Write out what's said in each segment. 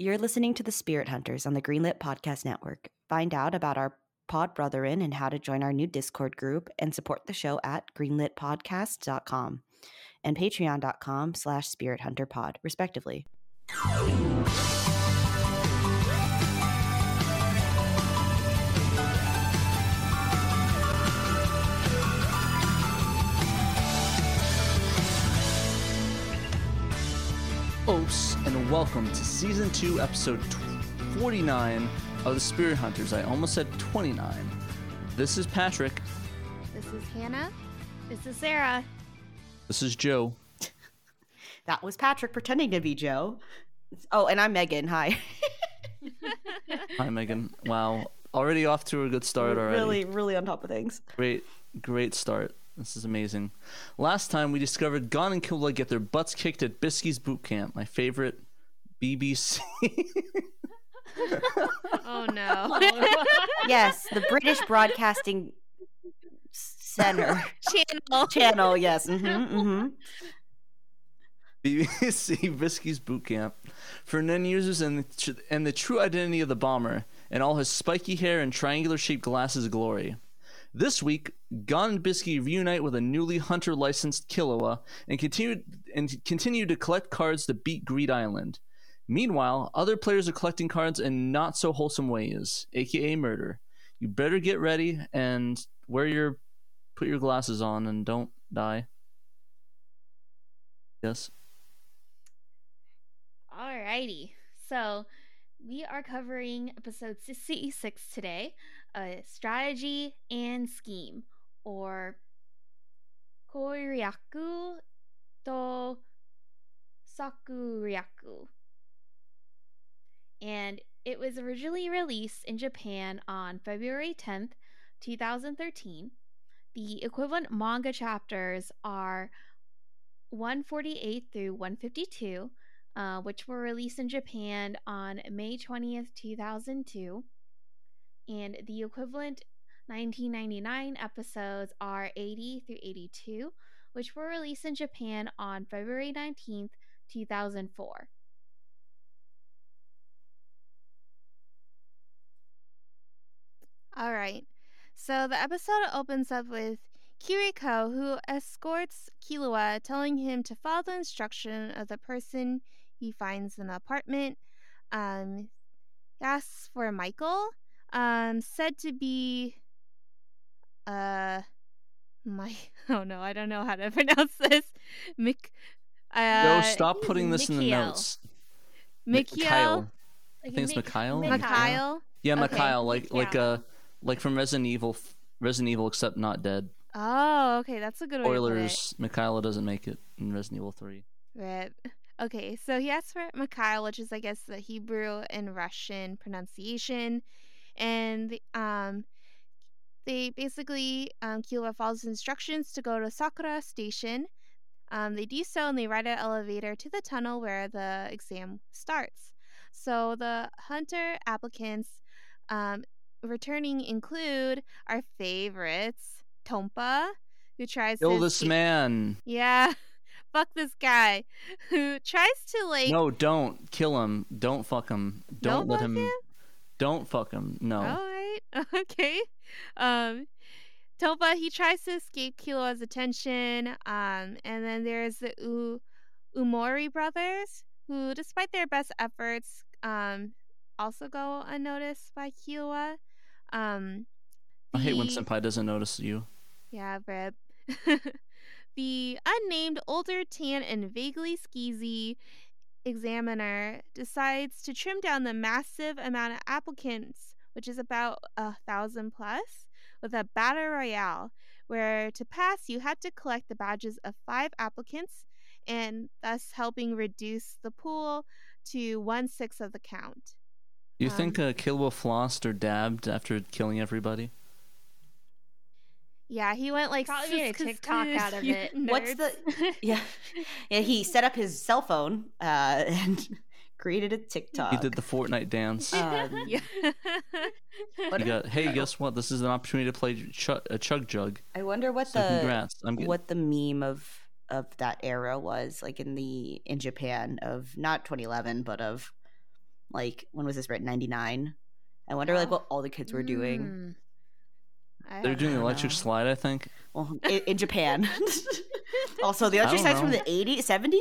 You're listening to the Spirit Hunters on the Greenlit Podcast Network. Find out about our pod brethren and how to join our new Discord group and support the show at greenlitpodcast.com and patreon.com slash spirit hunter pod, respectively. Os, and welcome to season 2, episode 49 of the Spirit Hunters. I almost said 29. This is Patrick. This is Hannah. This is Sarah. This is Joe. That was Patrick pretending to be Joe. Oh, and I'm Megan. Hi. Hi, Megan. Wow. Already off to a good start already. really, really on top of things. Great, great start. This is amazing. Last time we discovered Gon and Killua get their butts kicked at Bisky's boot camp, my favorite BBC. Oh no. Yes, the British Broadcasting Center Channel. channel. Yes. hmm hmm BBC Bisky's boot camp for non users and the, tr- and the true identity of the bomber and all his spiky hair and triangular shaped glasses glory. This week, Gon and Bisky reunite with a newly hunter licensed Killua and continue and continue to collect cards to beat Greed Island. Meanwhile, other players are collecting cards in not so wholesome ways, aka murder. You better get ready and wear your put your glasses on and don't die. Yes. Alrighty. So we are covering episode 66 today, uh, strategy and scheme, or koiryaku to sakuryaku. And it was originally released in Japan on February 10th, 2013. The equivalent manga chapters are 148 through 152, uh, which were released in Japan on May 20th, 2002. And the equivalent 1999 episodes are 80 through 82, which were released in Japan on February 19th, 2004. All right. So the episode opens up with Kiriko, who escorts Killua, telling him to follow the instruction of the person he finds in the apartment. Um, asks for Michael, um, said to be, uh, my, oh no, I don't know how to pronounce this. Mik, uh, Yo, stop putting this in the notes. Mikhail. Mikhail. Like I think it's Mik- Mikhail. Mikhail. Yeah, Okay. Mikhail, like like uh like from Resident Evil, Resident Evil, except not dead. Oh, okay, that's a good way to put. Spoilers: Mikhaila doesn't make it in Resident Evil Three. Right. Okay, so he asked for Mikhail, which is, I guess, the Hebrew and Russian pronunciation. And um, they basically, um, follows instructions to go to Sakura Station. Um, they do so and they ride an elevator to the tunnel where the exam starts. So the hunter applicants um, returning include our favorites, Tompa, who tries Kill to this escape- man! yeah. Fuck this guy who tries to like No, don't kill him. Don't fuck him. Don't, let him, him? Don't fuck him. No. All right. Okay. Um Tompa he tries to escape Killua's attention. Um and then there's the U- Umori brothers who despite their best efforts um also go unnoticed by Killua. Um I hate when the- Senpai doesn't notice you. Yeah, Rip. the unnamed, older, tan, and vaguely skeezy examiner decides to trim down the massive amount of applicants, which is about a thousand plus, with a battle royale, where to pass you had to collect the badges of five applicants, and thus helping reduce the pool to one sixth of the count. You Um, think uh, Killua flossed or dabbed after killing everybody? Yeah, he went like Probably made a TikTok out of it." What's the- Yeah. Yeah, he set up his cell phone uh, and created a TikTok. He did the Fortnite dance. Um, yeah. What- got, hey, guess what? This is an opportunity to play ch- a chug jug. I wonder what So the congrats. I'm getting, what the meme of of that era was like in the in Japan of not 2011 but of Like when was this written? Ninety nine. I wonder like what all the kids were doing. Mm. I They're doing the know. electric slide, I think. Well, in, in Japan. also, the electric slide's from the 80s, 70s.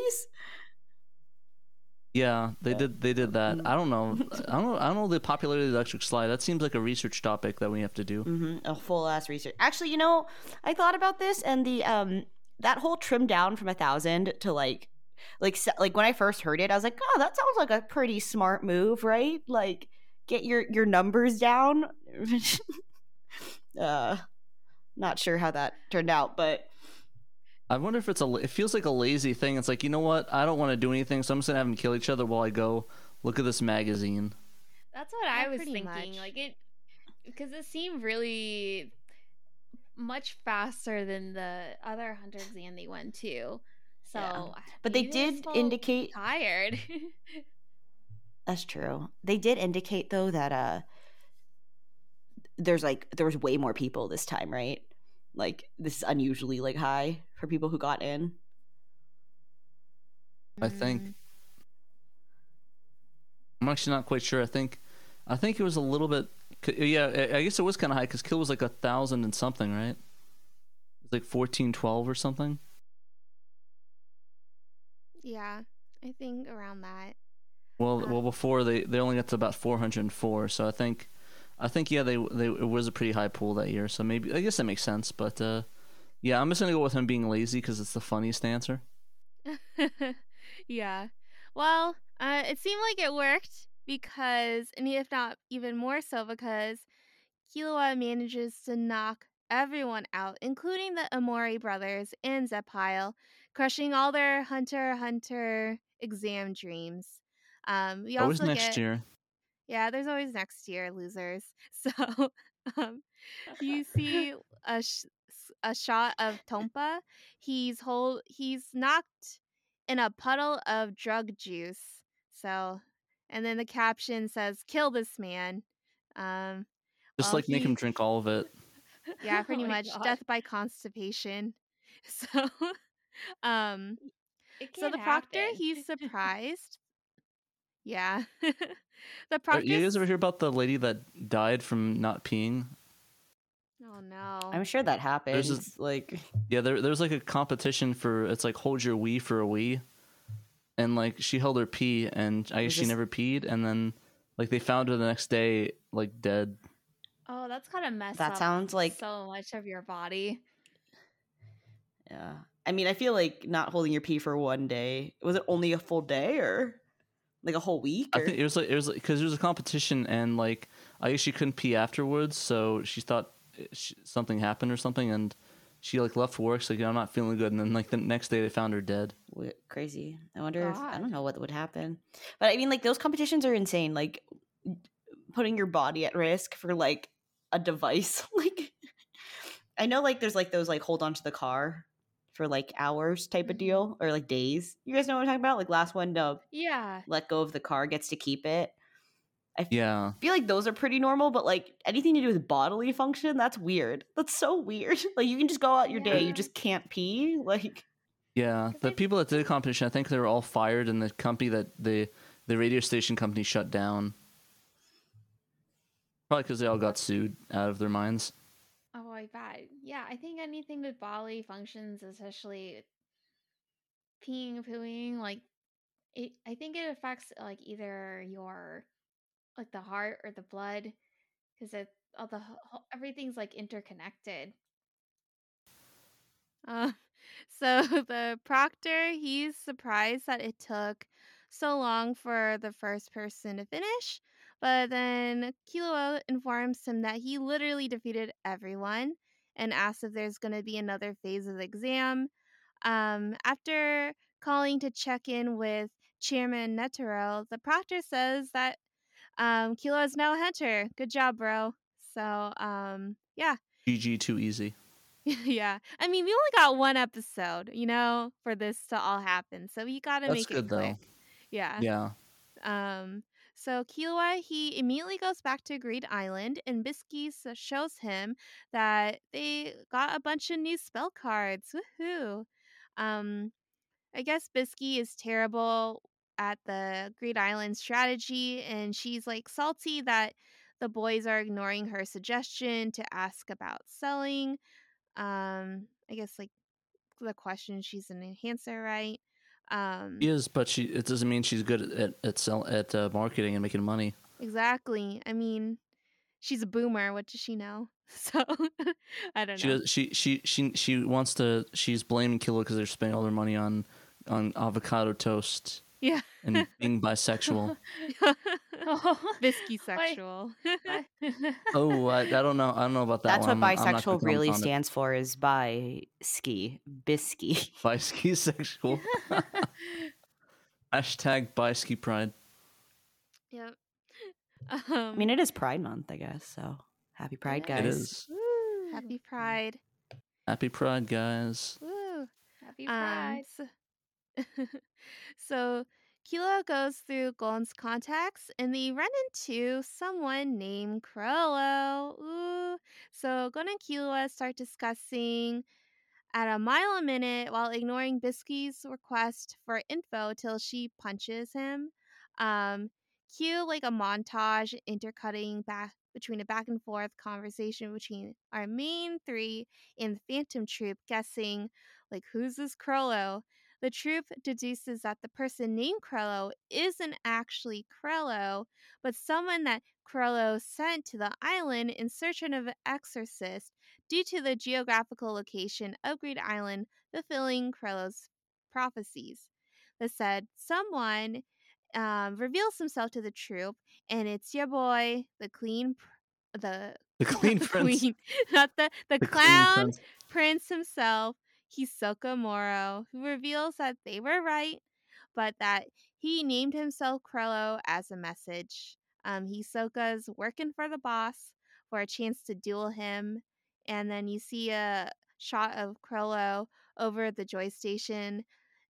Yeah, they did. They did that. Mm. I don't know. I don't. know- I don't know the popularity of the electric slide. That seems like a research topic that we have to do. hmm A full ass research. Actually, you know, I thought about this and the um that whole trim down from a thousand to like like like when I first heard it, I was like, oh, that sounds like a pretty smart move, right? Like get your your numbers down. Uh, not sure how that turned out, but I wonder if it's a. It feels like a lazy thing. It's like you know what? I don't want to do anything, so I'm just gonna have them kill each other while I go look at this magazine. That's what I was thinking. much. Like it, because it seemed really much faster than the other Hunter exam they went to. So, Yeah. But they did indicate tired. That's true. They did indicate though that uh there's like there was way more people this time, right? Like this is unusually like high for people who got in. I think. Mm. I'm actually not quite sure. I think, I think it was a little bit. Yeah, I- I guess it was kind of high because kill was like a thousand and something, right? It's like fourteen twelve or something. Yeah, I think around that. Well, Uh, well, before they they only got to about four hundred and four. So I think, I think yeah, they they it was a pretty high pool that year. So maybe I guess that makes sense. But uh, yeah, I'm just gonna go with him being lazy because it's the funniest answer. yeah. Well, uh, it seemed like it worked because, and if not even more so, because Killua manages to knock everyone out, including the Amori brothers and Zepile, crushing all their Hunter Hunter exam dreams. Um, we Always also next get, year. Yeah, there's always next year, losers. So, um, you see a sh- a shot of Tompa. He's hold he's knocked in a puddle of drug juice. So, and then the caption says, "Kill this man." Um, Just like make him drink all of it. yeah, Oh pretty my much God. death by constipation. So, um, so the can't proctor he's surprised. Yeah, the proctor. You guys ever hear about the lady that died from not peeing? Oh no. I'm sure that happens. this- like Yeah, there there's like a competition for it's like hold your wee for a wee, and like she held her pee and I guess she this- never peed and then like they found her the next day like dead. Oh, that's kind of messed That up. sounds like- so much of your body. yeah. I mean, I feel like not holding your pee for one day. Was it only a full day or like a whole week? I think it was like it was because there was a competition and like I guess she couldn't pee afterwards, so she thought eh, she, something happened or something, and she like left work. So like, I'm not feeling good, and then like the next day they found her dead. Wi- crazy. I wonder if I don't know what would happen. But I mean like those competitions are insane. Like putting your body at risk for like a device. like I know like there's like those like hold on to the car for like hours type of Mhm. deal or like days. You guys know what I'm talking about? Like last one to Yeah. let go of the car gets to keep it. Yeah, I feel like those are pretty normal, but like anything to do with bodily function, that's weird. That's so weird. Like you can just go out your day, you just can't pee. Like yeah. The people that did the competition, I think they were all fired, and the company that the the radio station company shut down. Probably because they all got sued out of their minds. Oh, I bet. Yeah, I think anything with bodily functions, especially peeing, pooing, like it. I think it affects like either your, like the heart or the blood, because it all the everything's like interconnected. Uh, so the proctor, he's surprised that it took so long for the first person to finish, but then Killua informs him that he literally defeated everyone and asks if there's going to be another phase of the exam. Um, after calling to check in with Chairman Netero, the proctor says that um, Killua is now a hunter. Good job, bro. So, um, yeah, GG, too easy. yeah. I mean, we only got one episode, you know, for this to all happen. So you got to make good it quick. though. Yeah. Yeah. Um so Killua, he immediately goes back to Greed Island and Bisky shows him that they got a bunch of new spell cards. Woohoo. Um I guess Bisky is terrible at the Greed Island strategy, and she's like salty that the boys are ignoring her suggestion to ask about selling. Um, I guess like the question she's an enhancer, right? Um, She is, but she it doesn't mean she's good at at sell at uh, marketing and making money. exactly. I mean, she's a boomer. What does she know? So I don't She know. does, she she she she wants to. She's blaming Kilo because they're spending all their money on on avocado toast Yeah. and being bisexual. Oh, Visky sexual. oh, I, I don't know. I don't know about that. That's one. what I'm- I'm bisexual really comment on it. stands for is by ski. Bisky. Bisexual. Hashtag biski pride. yep. I Um, mean, it is Pride Month, I guess. So happy Pride, It guys. It is. Woo. happy Pride. Happy Pride, guys. Woo. Happy Um, Pride. so, so Kilo goes through Gon's contacts and they run into someone named Chrollo. Ooh. So Gon and Killua start discussing at a mile a minute while ignoring Bisky's request for info till she punches him. Um, cue like a montage intercutting back between a back and forth conversation between our main three and the Phantom Troop, guessing like who's this Chrollo. The troop deduces that the person named Krello isn't actually Krello, but someone that Krello sent to the island in search of an exorcist due to the geographical location of Greed Island fulfilling Krello's prophecies. The said someone um, reveals himself to the troop, and it's your boy, the clean, pr- the The clean prince. queen, not the the, The clown prince. prince himself, Hisoka Morow, who reveals that they were right, but that he named himself Krello as a message. Um, Hisoka's working for the boss for a chance to duel him, and then you see a shot of Krello over the joy station,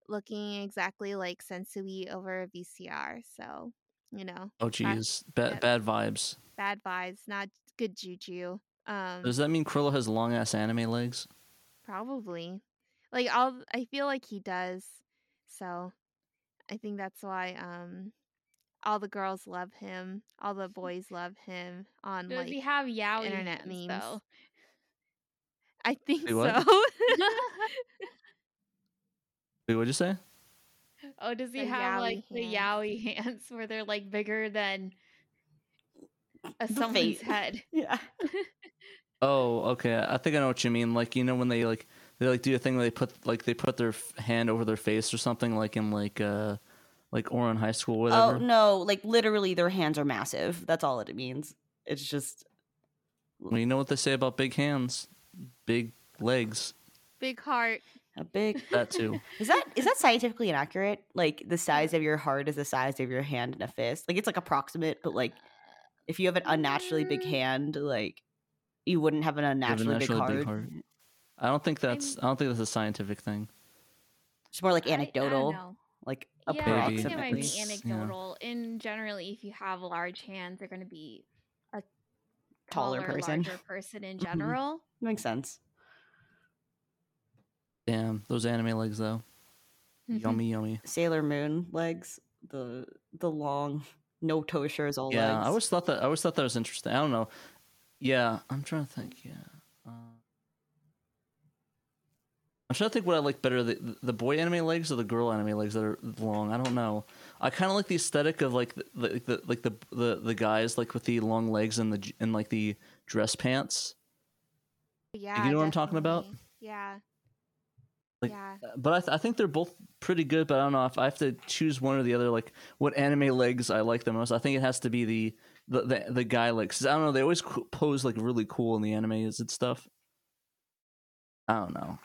looking exactly like Sensui over a VCR. So, you know, Oh, geez. Bad, bad vibes. bad vibes, not good juju. Um, Does that mean Krillin has long ass anime legs? Probably. Like all I feel like he does. So I think that's why um all the girls love him. All the boys love him on Does like he have yaoi internet memes. though? I think Wait, so. Wait, what'd you say? oh, does he The have like the hands. yaoi hands where they're like bigger than a The someone's fate. head? Yeah. Oh, okay. I think I know what you mean. Like you know when they like they like do a thing where they put like they put their f- hand over their face or something like in like uh like Ouran High School or Oh whatever. no! Like literally, their hands are massive. That's all it means. It's just Well, you know what they say about big hands, big legs. Big heart. a big. That too. Is that is that scientifically inaccurate? Like the size of your heart is the size of your hand in a fist. Like it's like approximate, but like if you have an unnaturally big Uh, hand, like you wouldn't have an have an unnaturally big, heart. big heart. I don't think that's I don't think that's a scientific thing. It's more like I- I don't anecdotal, know. like Yeah, I think it might be It's- yeah. anecdotal. In generally, if you have large hands, they're going to be a Taller taller, person. larger person in Mhm. general. Makes sense. Damn, those anime legs though. Mm-hmm. Yummy, yummy. Sailor Moon legs, the the long no toeshers all Yeah, legs. I always thought that. I always thought that was interesting. I don't know. Yeah, I'm trying to think. Yeah, uh, I'm trying to think what I like better: the the boy anime legs or the girl anime legs that are long. I don't know. I kind of like the aesthetic of like the, the, the like the, the the guys like with the long legs and the and like the dress pants. Yeah. You know what I'm talking about? Yeah. Like, yeah. But I, th- I think they're both pretty good. But I don't know if I have to choose one or the other. Like what anime legs I like the most. I think it has to be the the the, the guy. 'Cause I don't know. They always pose like really cool in the animes and stuff. I don't know.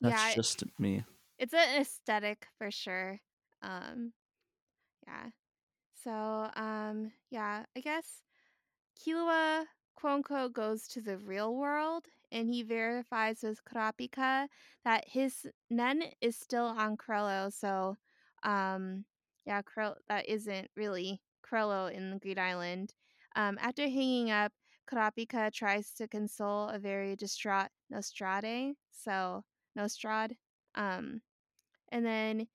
That's Yeah, just me. it's an aesthetic for sure. Um, yeah. So, um, yeah, I guess Killua quote unquote goes to the real world and he verifies with Kurapika that his nun is still on Krello. So, um, yeah, Krell that isn't really Krello in the Greed Island. Um, after hanging up, Kurapika tries to console a very distraught Nostrade. So, Nostrad. Um, and then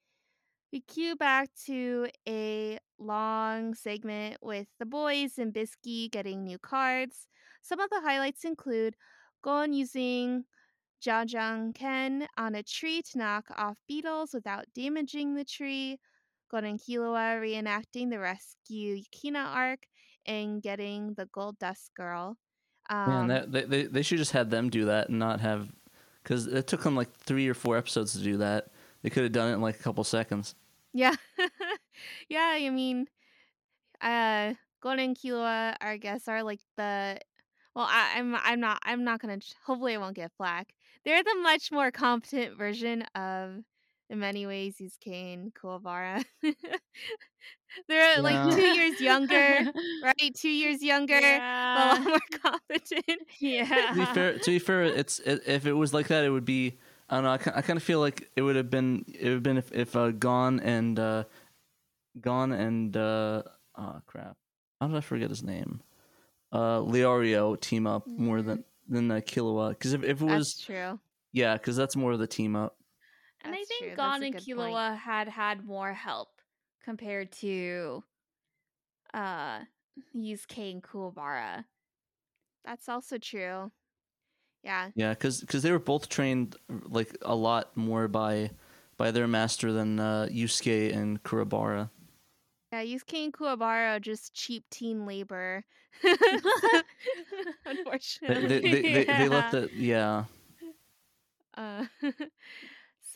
We cue back to a long segment with the boys and Bisky getting new cards. Some of the highlights include Gon using Jajanken on a tree to knock off beetles without damaging the tree. Gon and Killua reenacting the rescue Yukina arc and getting the gold dust girl. Um, Man, that, they, they they should just had them do that and not have, because it took them like three or four episodes to do that. They could have done it in like a couple seconds. Yeah. yeah, I mean uh Gon and Killua I guess are like the well I, I'm I'm not I'm not gonna hopefully I won't get flack. They're the much more competent version of in many ways he's Kane Kuwabara. They're like two years younger, right? Two years younger, but a lot more competent. Yeah. to be fair, to be fair, it's it, if it was like that, it would be. I don't know. I, I kind of feel like it would have been. It would have been if if uh, Gon and uh, Gon and uh, oh crap, how did I forget his name? Uh, Leorio team up more than than uh, Killua. Because if, if it was That's true. yeah, because that's more of the team up. And I think true, Gon and good point. Had had more help compared to uh Yusuke and Kuwabara. That's also true. Yeah. Yeah, because they were both trained like a lot more by by their master than uh, Yusuke and Kuwabara. Yeah, Yusuke and Kuwabara are just cheap teen labor. Unfortunately. they, they, they, they let Yeah. the yeah. Uh,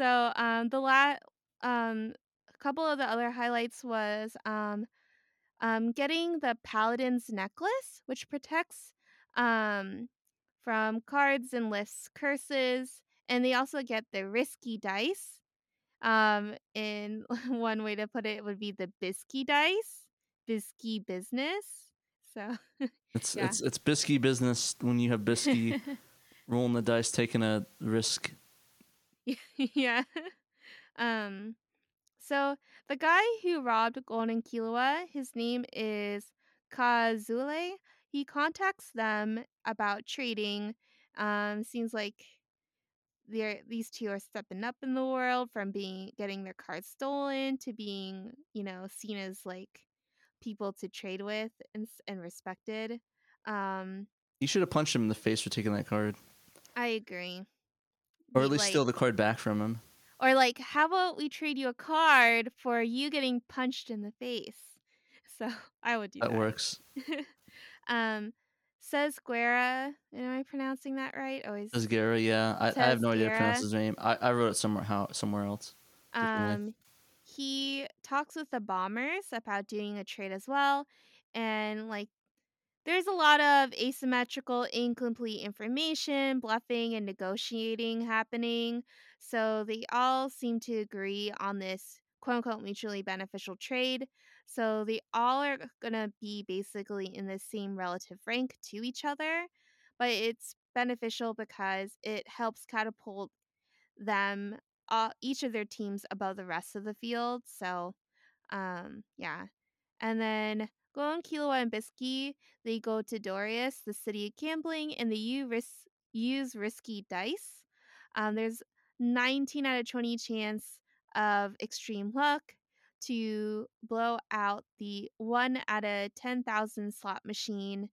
so um, the last um, couple of the other highlights was um, um, getting the paladin's necklace, which protects um, from cards and lists curses, and they also get the risky dice. Um, and one way to put it would be the bisky dice, bisky business. So It's Yeah. it's it's bisky business when you have bisky rolling the dice, taking a risk. yeah. Um so the guy who robbed Golden and Killua, his name is Kazsule. He contacts them about trading. Um seems like they're these two are stepping up in the world from being getting their cards stolen to being, you know, seen as like people to trade with and and respected. Um You should have punched him in the face for taking that card, I agree. Or at least steal the card back from him. Or like, how about we trade you a card for you getting punched in the face? So I would do that. That works. um, says Guerra. Am I pronouncing that right? Always. Asgara, yeah. I, I have no idea how to pronounce his name. I, I wrote it somewhere how somewhere else. Um, he talks with the bombers about doing a trade as well, and like, there's a lot of asymmetrical, incomplete information, bluffing, and negotiating happening. So they all seem to agree on this quote unquote mutually beneficial trade. So they all are going to be basically in the same relative rank to each other, but it's beneficial because it helps catapult them, uh, each of their teams above the rest of the field. So, um, yeah. And then Gon, Killua, and Bisky, they go to Dorias, the city of gambling, and they use, ris- use risky dice. Um, there's 19 out of 20 chance of extreme luck to blow out the 1 out of 10,000 slot machine.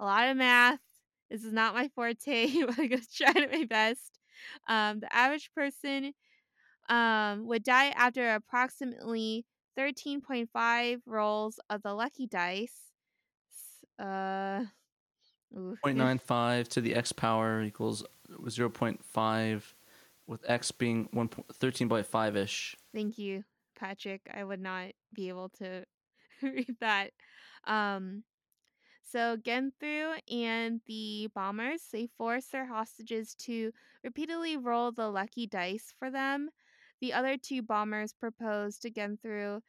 A lot of math. This is not my forte, but I'm going to try to my best. Um, the average person um, would die after approximately 13.5 rolls of the lucky dice. Uh, oof. 0.95 to the x power equals 0.5, with x being 1 13.5 ish. Thank you, Patrick. I would not be able to read that. Um, so Genthru and the bombers they force their hostages to repeatedly roll the lucky dice for them. The other two bombers propose again through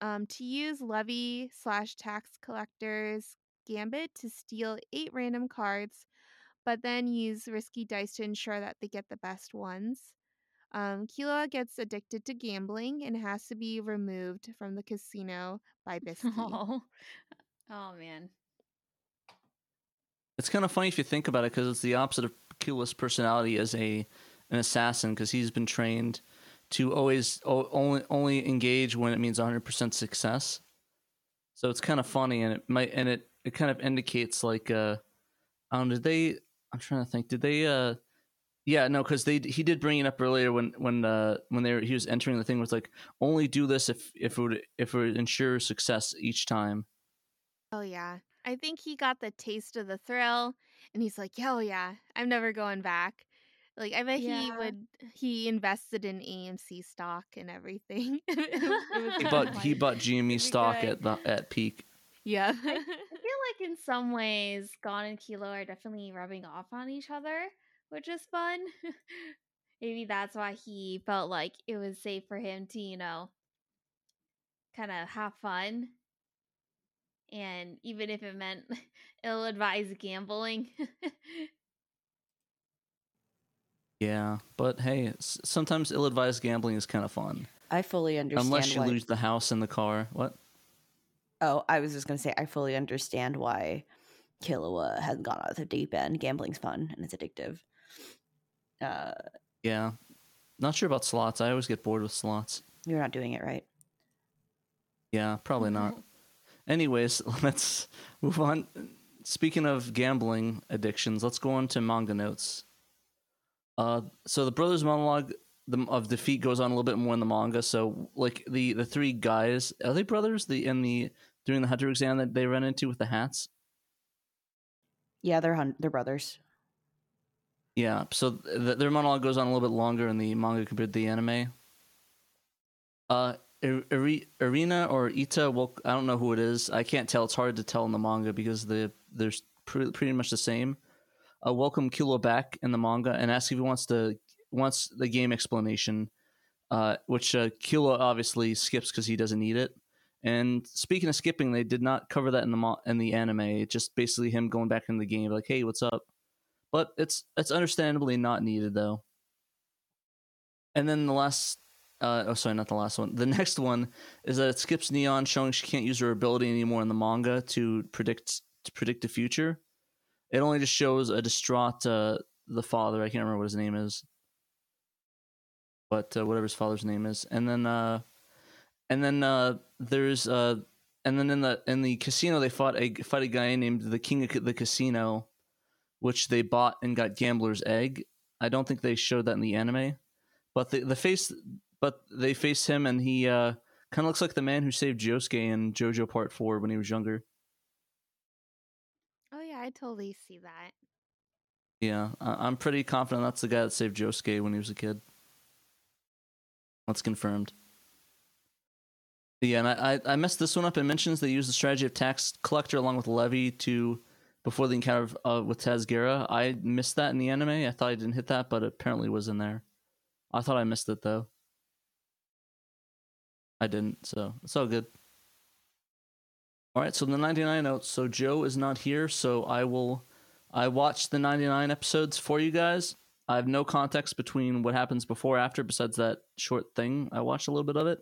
um, to use levy slash tax collectors gambit to steal eight random cards, but then use risky dice to ensure that they get the best ones. Um, Killua gets addicted to gambling and has to be removed from the casino by Bisky. Oh. oh man. It's kind of funny if you think about it, because it's the opposite of Killa's personality as a an assassin, because he's been trained to always o- only only engage when it means 100% success. So it's kind of funny, and it might and it it kind of indicates like uh, um, did they? I'm trying to think. Did they? uh yeah, no, because they he did bring it up earlier when when uh when they were, he was entering the thing was like only do this if if it would if it would ensure success each time. Oh yeah. I think he got the taste of the thrill and he's like, "Oh yeah, I'm never going back." Like I bet he would he invested in AMC stock and everything. it was, it was He bought he bought GME stock good. at the at peak. Yeah. I, I feel like in some ways, Gon and Kilo are definitely rubbing off on each other, which is fun. Maybe that's why he felt like it was safe for him to, you know, kind of have fun. And even if it meant ill advised gambling. Yeah, but hey, sometimes ill-advised gambling is kind of fun, I fully understand unless you why. lose the house and the car. What? Oh, I was just gonna say I fully understand why Killua has gone out of the deep end. Gambling's fun and it's addictive. Uh, Yeah, not sure about slots. I always get bored with slots. you're not doing it right. Yeah, probably not. Anyways, let's move on. Speaking of gambling addictions, let's go on to manga notes. Uh, so the brothers' monologue the, of defeat goes on a little bit more in the manga. So, like the the three guys, are they brothers? The in the during the hunter exam that they run into with the hats. Yeah, they're hun- they're brothers. Yeah, so th- their monologue goes on a little bit longer in the manga compared to the anime. Uh, Irina or Ita, well, I don't know who it is. I can't tell. It's hard to tell in the manga because the they're pre- pretty much the same. Uh, welcome Kilo back in the manga and ask if he wants to wants the game explanation, uh, which uh, Kilo obviously skips because he doesn't need it. And speaking of skipping, they did not cover that in the mo- in the anime. It's just basically him going back in the game, like, "Hey, what's up?" but it's it's understandably not needed though. And then the last, uh, oh sorry, not the last one. The next one is that it skips Neon, showing she can't use her ability anymore in the manga to predict to predict the future. It only just shows a distraught uh, the father. I can't remember what his name is, but uh, whatever his father's name is. And then uh, and then uh, there's uh, and then in the in the casino they fought a fight a guy named the king of the casino which they bought and got Gambler's Egg. I don't think they showed that in the anime, but the the face, but they face him and he uh, kind of looks like the man who saved Josuke in JoJo Part Four when he was younger. I totally see that. Yeah, I'm pretty confident that's the guy that saved Josuke when he was a kid. That's confirmed. Yeah, and I, I messed this one up. It mentions they use the strategy of tax collector along with Levy to before the encounter of, uh, with Tsezguerra. I missed that in the anime. I thought I didn't hit that, but it apparently was in there. I thought I missed it though. I didn't, so it's all good. All right, so the 99 notes. So Joe is not here, so I will I watched the 99 episodes for you guys. I have no context between what happens before or after besides that short thing. I watched a little bit of it.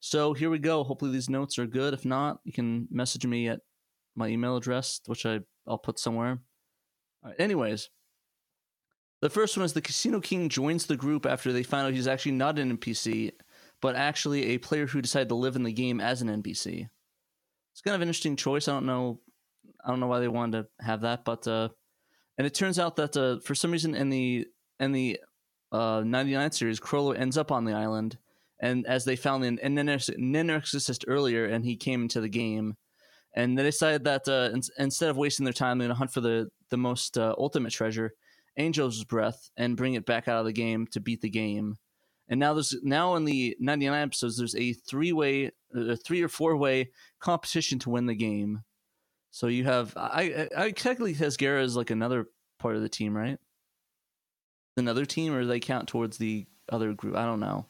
So here we go. Hopefully these notes are good. If not, you can message me at my email address, which I, I'll put somewhere. All right, anyways, the first one is the Casino King joins the group after they find out he's actually not an NPC, but actually a player who decided to live in the game as an NPC. It's kind of an interesting choice. I don't know. I don't know why they wanted to have that, but uh, and it turns out that uh, for some reason in the in the uh, 99 series, Chrollo ends up on the island, and as they found an an Exorcist earlier, and he came into the game, and they decided that uh, in, instead of wasting their time, they're gonna hunt for the the most uh, ultimate treasure, Angel's Breath, and bring it back out of the game to beat the game. And now there's now in the 99 episodes, there's a three way, a three or four way competition to win the game. So you have I I, I technically Tsezguerra is like another part of the team, right? Another team, or do they count towards the other group? I don't know.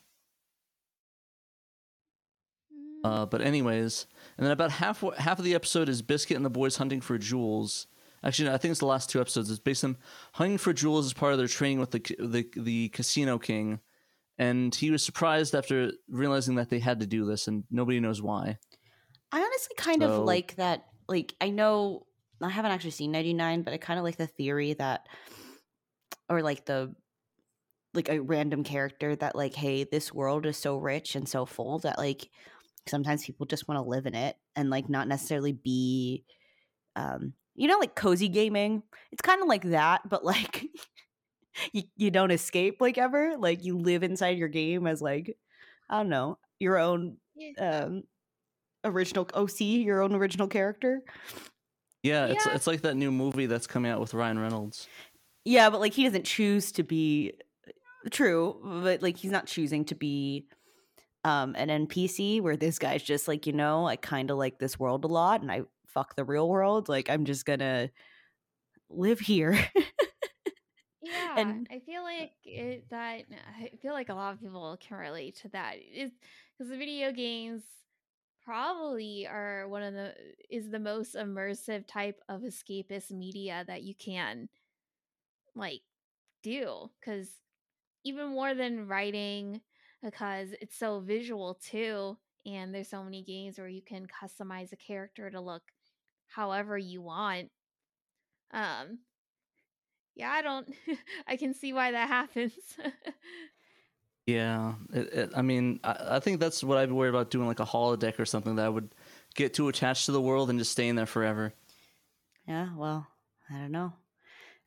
Mm, Uh, but anyways, and then about half half of the episode is Biscuit and the boys hunting for jewels. Actually, no, I think it's the last two episodes. It's based on hunting for jewels as part of their training with the the the casino king, and he was surprised after realizing that they had to do this, and nobody knows why. I honestly kind So- of like that. Like, I know I haven't actually seen 99, but I kind of like the theory that, or like the, like a random character that like hey this world is so rich and so full that like sometimes people just want to live in it and like not necessarily be um you know like cozy gaming it's kind of like that but like you, you don't escape like ever like you live inside your game as like i don't know your own um original oc your own original character Yeah, it's Yeah. it's like that new movie that's coming out with Ryan Reynolds. yeah but like he doesn't choose to be true but like he's not choosing to be um an npc where this guy's just like you know i kind of like this world a lot and i fuck the real world like i'm just gonna live here Yeah, And- I feel like it, that I feel like a lot of people can relate to that. Is because the video games probably are one of the is the most immersive type of escapist media that you can like do because even more than writing because it's so visual too and there's so many games where you can customize a character to look however you want um yeah i don't i can see why that happens Yeah, it, it, I mean, I, I think that's what I'd be worried about doing, like a holodeck or something that I would get too attached to the world and just stay in there forever. yeah well i don't know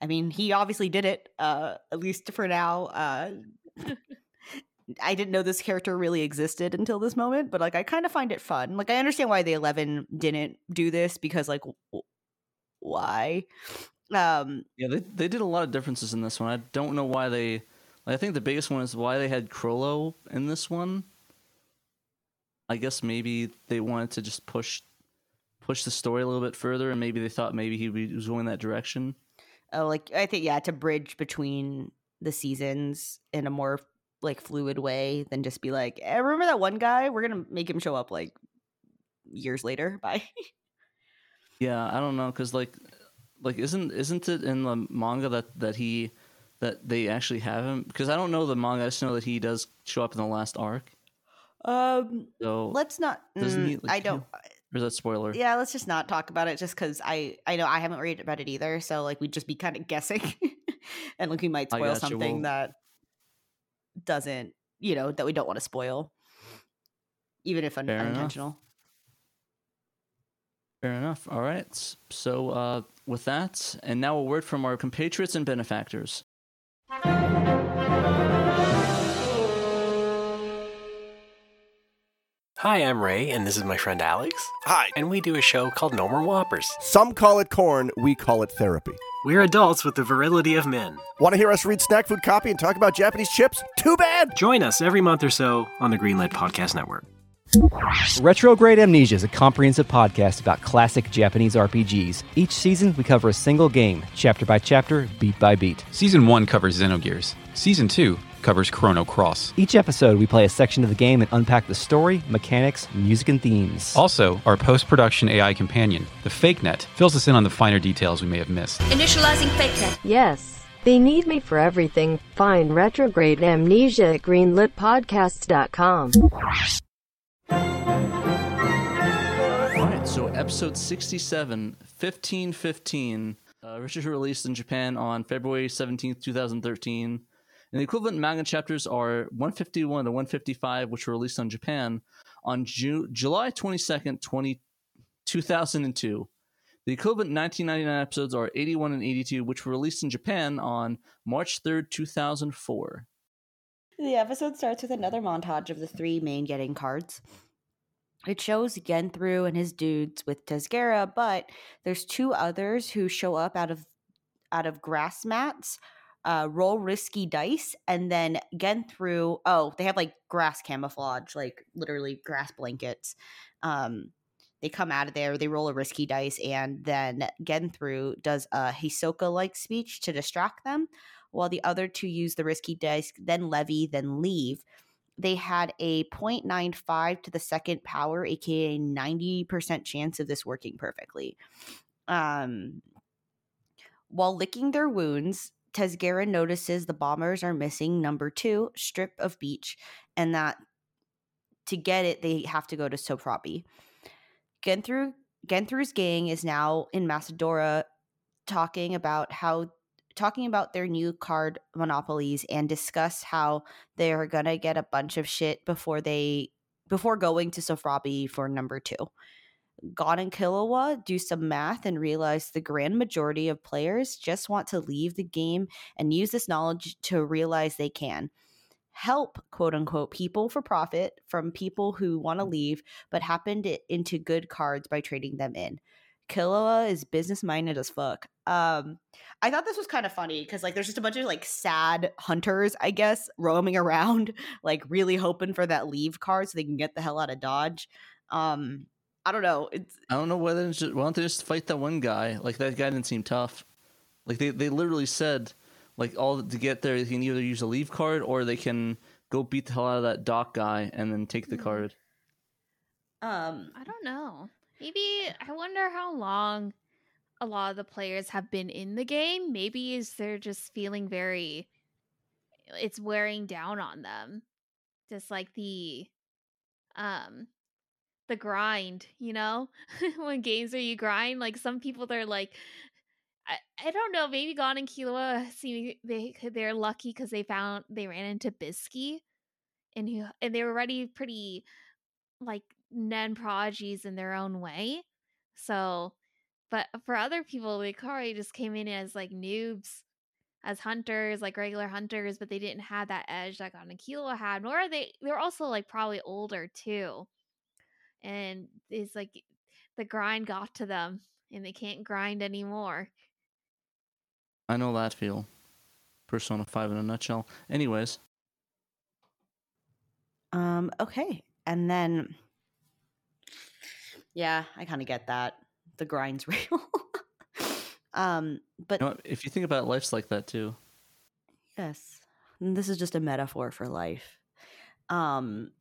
i mean he obviously did it uh at least for now uh I didn't know this character really existed until this moment, but like I kind of find it fun. Like I understand why the 11 didn't do this because like w- why? Um Yeah, they they did a lot of differences in this one. I don't know why they. I think the biggest one is why they had Chrollo in this one. I guess maybe they wanted to just push push the story a little bit further, and maybe they thought maybe he was going that direction. oh like I think yeah, to bridge between the seasons in a more like fluid way than just be like, eh, remember that one guy? We're going to make him show up like years later. Bye. Yeah, I don't know, cause like, like isn't isn't it in the manga that that he that they actually have him? Because I don't know the manga. I just know that he does show up in the last arc. um So let's not mm, he, like, I don't or is that spoiler? Yeah, let's just not talk about it just because I I know I haven't read about it either. So like we'd just be kind of guessing, and like we might spoil something well- that doesn't you know that we don't want to spoil, even if un- Fair enough. Unintentional. Fair enough. All right. So uh, with that, and now a word from our compatriots and benefactors. Hi, I'm Ray, and this is my friend Alex. Hi. And we do a show called No More Whoppers. Some call it corn, we call it therapy. We're adults with the virility of men. Want to hear us read snack food copy and talk about Japanese chips? Too bad! Join us every month or so on the Greenlit Podcast Network. Retrograde Amnesia is a comprehensive podcast about classic Japanese RPGs. Each season, we cover a single game, chapter by chapter, beat by beat. Season 1 covers Xenogears. Season 2 covers Chrono Cross. Each episode, we play a section of the game and unpack the story, mechanics, music, and themes. Also, our post production AI companion, the FakeNet, fills us in on the finer details we may have missed. Initializing FakeNet. Yes, they need me for everything. Find retrograde amnesia at greenlitpodcasts.com. All right. So episode 67, 1515, uh, originally released in Japan on February 17th, 2013. And the equivalent manga chapters are 151 to 155, which were released on Japan on Ju- July 22nd, 20, 2002. The equivalent 1999 episodes are 81 and 82, which were released in Japan on March 3rd, 2004. The episode starts with another montage of the three main getting cards. It shows Genthru and his dudes with Tsezguerra, but there's two others who show up out of out of grass mats, uh, roll risky dice, and then Genthru. Oh, they have like grass camouflage, like literally grass blankets. Um, they come out of there, they roll a risky dice, and then Genthru does a Hisoka like speech to distract them, while the other two use the risky dice, then levy, then leave. They had a 0.95 to the second power, aka 90% chance of this working perfectly. Um, while licking their wounds, Tsezguerra notices the bombers are missing number two, strip of beach, and that to get it, they have to go to Soufrabi. Genthru, Genthru's gang is now in Masadora talking about how talking about their new card monopolies and discuss how they're gonna get a bunch of shit before they before going to Soufrabi for number two. Gon and Killua do some math and realize the grand majority of players just want to leave the game and use this knowledge to realize they can help quote unquote people for profit from people who want to leave but happened into good cards by trading them in. Killua is business minded as fuck. Um, I thought this was kind of funny because like there's just a bunch of like sad hunters, I guess, roaming around, like really hoping for that leave card so they can get the hell out of Dodge. Um, I don't know. It's I don't know whether it's just, why don't they just fight that one guy? Like that guy didn't seem tough. Like they, they literally said like all to get there, they can either use a leave card or they can go beat the hell out of that doc guy and then take the Mhm. card. um I don't know. Maybe I wonder how long a lot of the players have been in the game. Maybe is they're just feeling very it's wearing down on them. Just like the um the grind, you know? when games where you grind, like some people they're like I, I don't know, maybe Gon and Killua seem they they're lucky because they found they ran into Bisky and who and they were already pretty like non prodigies in their own way. So, but for other people, they probably just came in as like noobs, as hunters, like regular hunters, but they didn't have that edge that Gon and had. Nor are they they're also like probably older too, and it's like the grind got to them, and they can't grind anymore. I know that feel. Persona 5 in a nutshell. Anyways, Um, okay. And then yeah, I kind of get that. The grind's real. um, but you know if you think about it, life's like that too. yes, and this is just a metaphor for life. Um,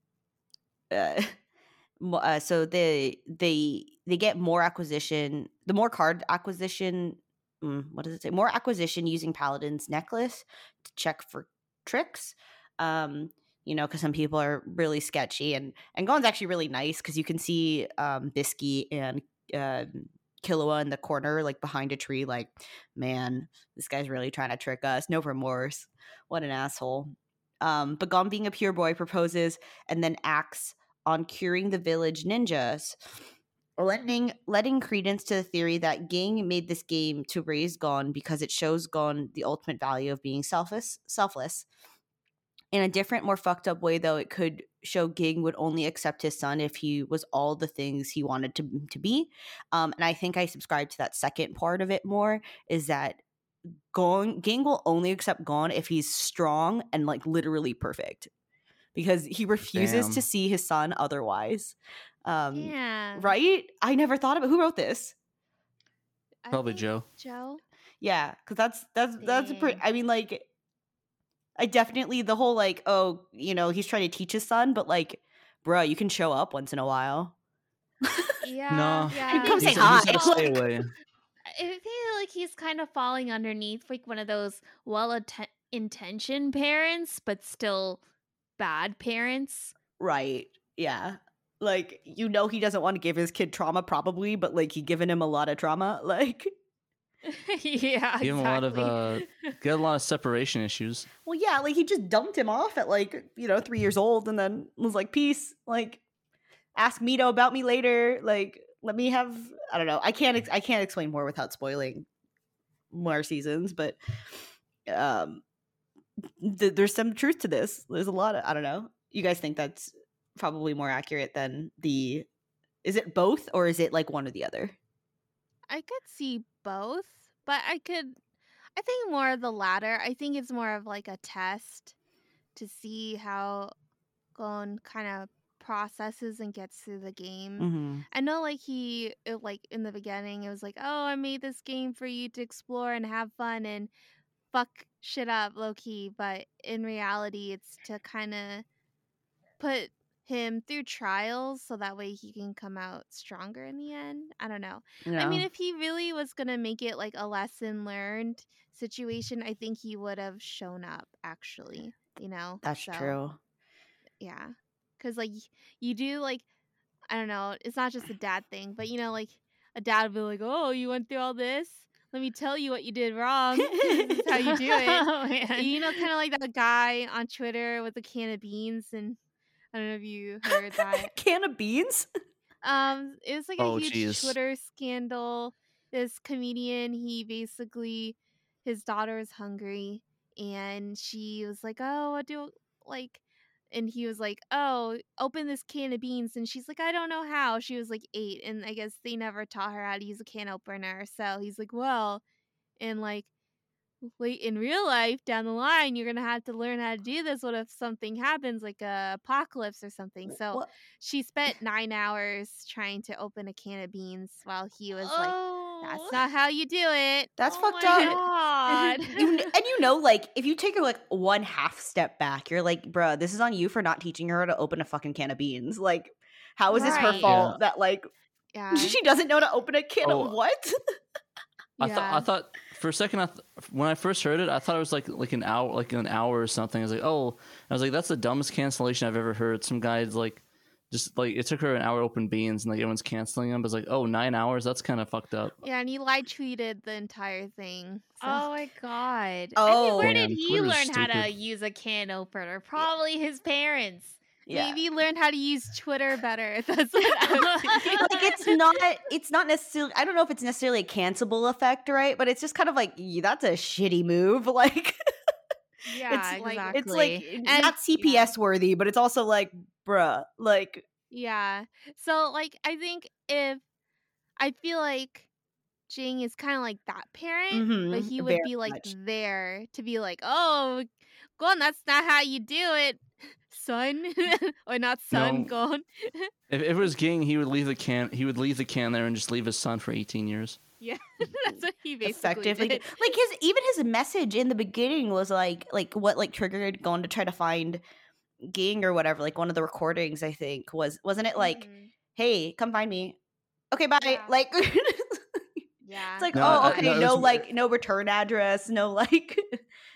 uh, uh, so they they they get more acquisition. The more card acquisition. mm, What does it say? More acquisition using Paladin's necklace to check for tricks. Um, you know, because some people are really sketchy, and and Gon's actually really nice because you can see um, Bisky and um Killua in the corner, like behind a tree, like, man, this guy's really trying to trick us. No remorse. What an asshole. Um, but Gon, being a pure boy, proposes and then acts on curing the village ninjas, letting letting credence to the theory that Ging made this game to raise Gon because it shows Gon the ultimate value of being selfless. Selfless. In a different, more fucked up way, though, it could show Ging would only accept his son if he was all the things he wanted to to be. Um, and I think I subscribe to that second part of it more. Is that Gon Ging will only accept Gon if he's strong and like literally perfect, because he refuses Damn. to see his son otherwise. Um, yeah. Right? I never thought of it. Who wrote this? I Probably Joe. Joe. Yeah, because that's that's that's a pretty. I mean, like, I definitely the whole like, oh, you know, he's trying to teach his son, but like, bruh, you can show up once in a while. Yeah, No. yeah. Come say He's- hi. he's gotta stay Well, away. I feel like he's kind of falling underneath like one of those well intentioned parents, but still bad parents. Right. Yeah. Like, you know, he doesn't want to give his kid trauma, probably, but like, he given him a lot of trauma. Like, yeah, Give him a lot of uh, get a lot of separation issues. well, yeah, like he just dumped him off at like, you know, three years old and then was like, peace. Like, ask Mito about me later. Like, let me have, I don't know. I can't, ex- I can't explain more without spoiling more seasons, but, um, th- there's some truth to this. There's a lot of, I don't know. You guys think that's probably more accurate than the, is it both or is it like one or the other? I could see both, but I could I think more of the latter. I think it's more of like a test to see how Gon kind of processes and gets through the game. Mm-hmm. I know like he it, like in the beginning it was like, "Oh, I made this game for you to explore and have fun and fuck shit up low key," but in reality it's to kind of put him through trials so that way he can come out stronger in the end. I don't know. I mean, if he really was gonna make it like a lesson learned situation, I think he would have shown up. Actually, you know, that's So, true. Yeah, because like you do like I don't know. It's not just a dad thing, but you know, like a dad would be like, "Oh, you went through all this." let me tell you what you did wrong. this is how you do it. Oh, you know, kind of like that guy on Twitter with a can of beans, and I don't know if you heard that. Can of beans? Um, it was like a Oh, huge jeez. Twitter scandal. This comedian, he basically, his daughter is hungry, and she was like, "Oh, I do like," and he was like, "Oh, open this can of beans," and she's like, "I don't know how." She was like eight, and I guess they never taught her how to use a can opener. So he's like, "Well," and like. Wait, in real life, down the line, you're gonna have to learn how to do this. What if something happens, like a apocalypse or something? So What? she spent nine hours trying to open a can of beans while he was like, oh, "That's not how you do it." That's oh fucked my up. God. You and you know, like if you take her like one half step back, you're like, bruh, this is on you for not teaching her to open a fucking can of beans. Like, how is this her fault Yeah. that like Yeah, she doesn't know to open a can Oh, of what? I thought I thought for a second I th- when I first heard it, I thought it was like like an hour like an hour or something. I was like, oh, I was like, that's the dumbest cancellation I've ever heard. Some guys like just like it took her an hour to open beans and like everyone's canceling them. But it's like, oh, nine hours? That's kind of fucked up. yeah, and he live tweeted the entire thing. So. Oh my god. I Oh. mean, where Man, did he Twitter's learn how to use a can opener? Probably his parents. Maybe learn how to use Twitter better. That's what I'm like it's not it's not necessarily i don't know if it's necessarily a cancelable effect right but it's just kind of like yeah, that's a shitty move like Yeah, it's like exactly. it's like And- not cps worthy but it's also like bruh like Yeah. So like I think if I feel like Ging is kind of like that parent, but Mhm, he would be like much. there to be like, "Oh, Gon, that's not how you do it, son." or not son, No. Gon. If, if it was Ging, he would leave the can. He would leave the can there and just leave his son for 18 years. yeah. that's what he basically effectively did. like his even his message in the beginning was like like what like triggered going to try to find ging or whatever like one of the recordings i think was wasn't it like Mhm. hey come find me okay bye Yeah. like yeah. It's like, No, oh, I- okay, no, no, was- like, no return address, no, like,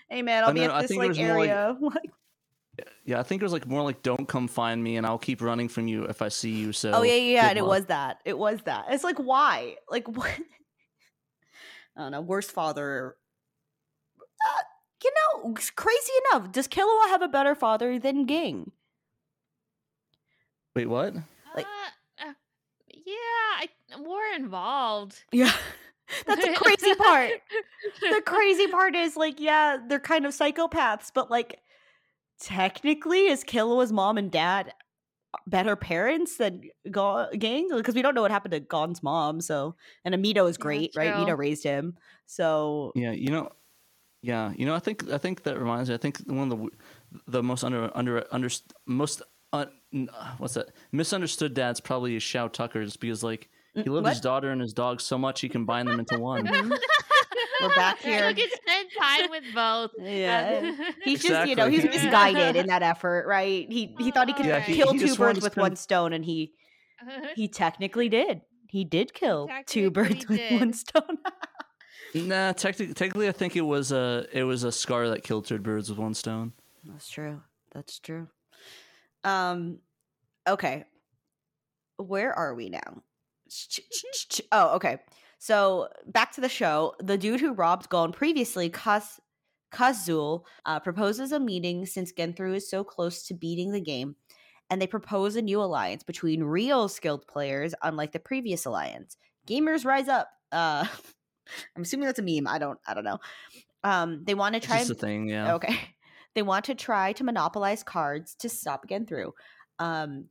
hey, man, I'll I be mean, at I this like was more like- area. Like, Yeah, I think it was like more like, "Don't come find me, and I'll keep running from you if I see you." So. oh yeah, yeah, yeah, good and it was that. It was that. It's like, why? Like, what? I don't know. Worst father. Uh, you know, crazy enough. Does Killua have a better father than Ging? Wait, what? like- uh, uh, yeah, I, more involved. Yeah, that's the crazy part. the crazy part is like, yeah, they're kind of psychopaths, but like, technically, is Killua's mom and dad better parents than Ga- Ging? Because we don't know what happened to Gon's mom. So, and Amito is Yeah, great, right? true. Amito raised him. So, Yeah, you know, yeah, you know, I think I think that reminds me. I think one of the the most under under under most uh, what's that misunderstood dads probably is Shou Tucker, just because like he loves his daughter and his dog so much he combined them into one. We're back here. you can spend time with both. Yeah. He's just, you know, he's Exactly. misguided in that effort, right? He he thought he could Yeah, kill he two birds with spend- one stone, and he he technically did. He did kill two technically birds with one stone. nah, technically, technically, I think it was a it was a scar that killed two birds with one stone. That's true. That's true. Um okay. Where are we now? Oh, okay. So back to the show. The dude who robbed Gon previously, Kaz Kazsule, uh, proposes a meeting since Genthru is so close to beating the game, and they propose a new alliance between real skilled players, unlike the previous alliance. Gamers rise up. Uh, I'm assuming that's a meme. I don't. I don't know. Um, they want to try. a thing, yeah. Okay. They want to try to monopolize cards to stop Genthru. Um,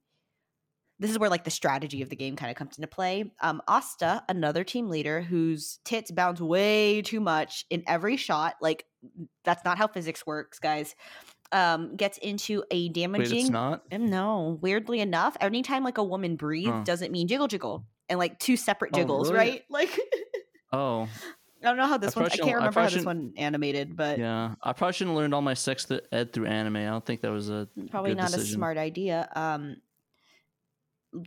this is where like the strategy of the game kind of comes into play. Um, Asta, another team leader whose tits bounce way too much in every shot, like that's not how physics works, guys. Um, gets into a Wait, damaging. it's not. No, weirdly enough, anytime like a woman breathes Huh. doesn't mean jiggle jiggle, and like two separate Oh, jiggles, really? right? Like Oh, I don't know how this one. I can't shouldn't- I remember how this one animated, but yeah. I probably shouldn't have learned all my sex ed through anime. I don't think that was a probably not a smart idea. Um,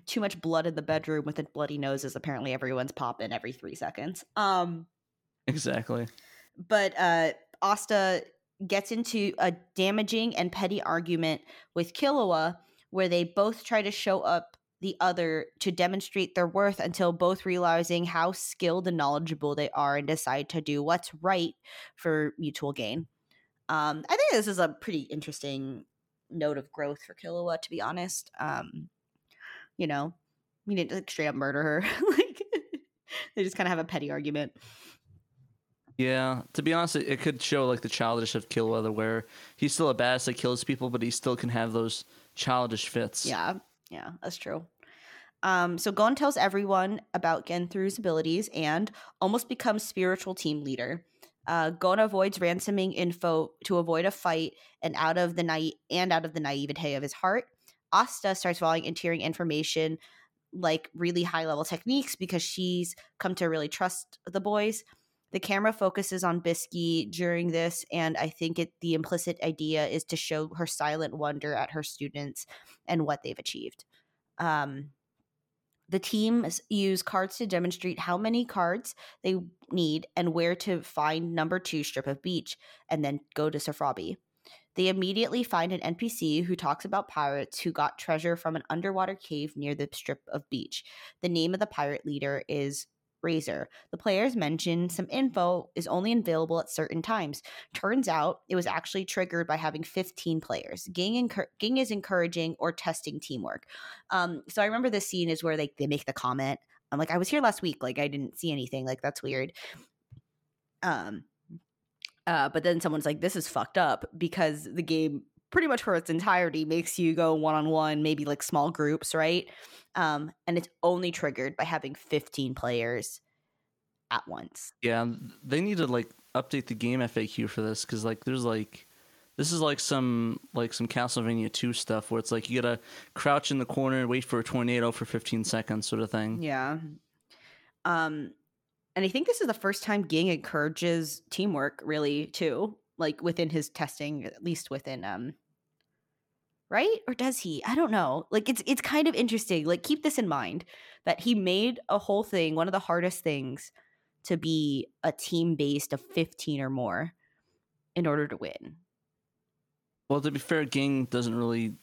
too much blood in the bedroom with a bloody nose is apparently everyone's popping every three seconds. Um, Exactly. but uh, Asta gets into a damaging and petty argument with Killua, where they both try to show up the other to demonstrate their worth until both realizing how skilled and knowledgeable they are and decide to do what's right for mutual gain. Um, I think this is a pretty interesting note of growth for Killua, to be honest. Um, you know, you didn't like, straight up murder her. like they just kind of have a petty argument. Yeah, to be honest, it, it could show like the childish of Killweather, where he's still a badass that kills people, but he still can have those childish fits. Yeah, yeah, that's true. Um, so Gon tells everyone about Genthru's abilities and almost becomes spiritual team leader. Uh, Gon avoids ransoming info to avoid a fight and out of the night and out of the naivete of his heart. Asta starts volunteering information like really high level techniques because she's come to really trust the boys. The camera focuses on Bisky during this, and I think it the implicit idea is to show her silent wonder at her students and what they've achieved. Um, the teams use cards to demonstrate how many cards they need and where to find number two strip of beach, and then go to Soufrabi. They immediately find an NPC who talks about pirates who got treasure from an underwater cave near the strip of beach. The name of the pirate leader is Razor. The players mention some info is only available at certain times. Turns out it was actually triggered by having 15 players. Ging, encur- is encouraging or testing teamwork. Um, so I remember this scene is where they, they make the comment. I'm like, I was here last week. Like, I didn't see anything. Like, that's weird. Um, uh, but then someone's like, this is fucked up because the game pretty much for its entirety makes you go one on one, maybe like small groups, right? Um, and it's only triggered by having 15 players at once. Yeah, they need to like update the game FAQ for this because like there's like this is like some like some Castlevania 2 stuff where it's like you gotta crouch in the corner and wait for a tornado for 15 seconds sort of thing. Yeah. Um, and I think this is the first time Ging encourages teamwork really too, like within his testing, at least within um right? Or does he? I don't know. Like it's it's kind of interesting. Like keep this in mind that he made a whole thing, one of the hardest things to be a team based of 15 or more in order to win. Well, to be fair, Ging doesn't really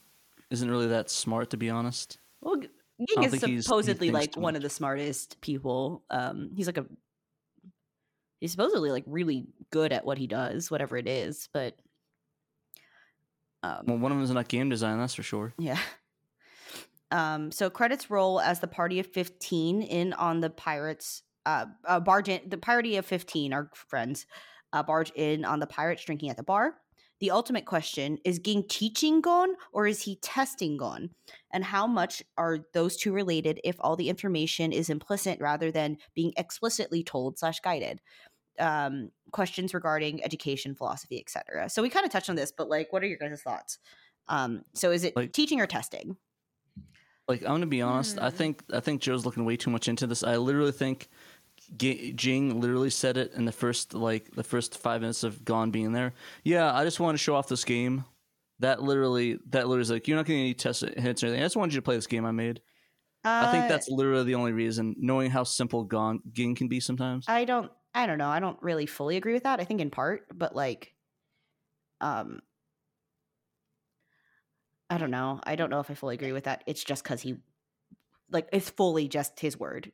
isn't really that smart to be honest. Well, Ging is think he's- he supposedly like one of the smartest people. Um he's like a he's supposedly like really good at what he does, whatever it is, but um Well, one of them is not game design, that's for sure. Yeah. Um, so credits roll as the party of 15 in on the pirates, uh, uh barge in, the party of 15, our friends, uh, barge in on the pirates drinking at the bar. The ultimate question is Ging teaching Gon or is he testing Gon? And how much are those two related if all the information is implicit rather than being explicitly told slash guided? Um, questions regarding education, philosophy, etc. So we kind of touched on this, but like, what are your guys' thoughts? Um, so is it Like- teaching or testing? Like I'm gonna be honest, I Hmm. think I think Joe's looking way too much into this. I literally think G- Ging literally said it in the first like the first five minutes of Gon being there. Yeah, I just want to show off this game. That literally, that literally is like you're not getting any test hits or anything. I just wanted you to play this game I made. I think Uh, that's literally the only reason. Knowing how simple Gon Ging can be sometimes. I don't I don't know. I don't really fully agree with that. I think in part, but like um I don't know. I don't know if I fully agree with that. It's just cuz he like it's fully just his word,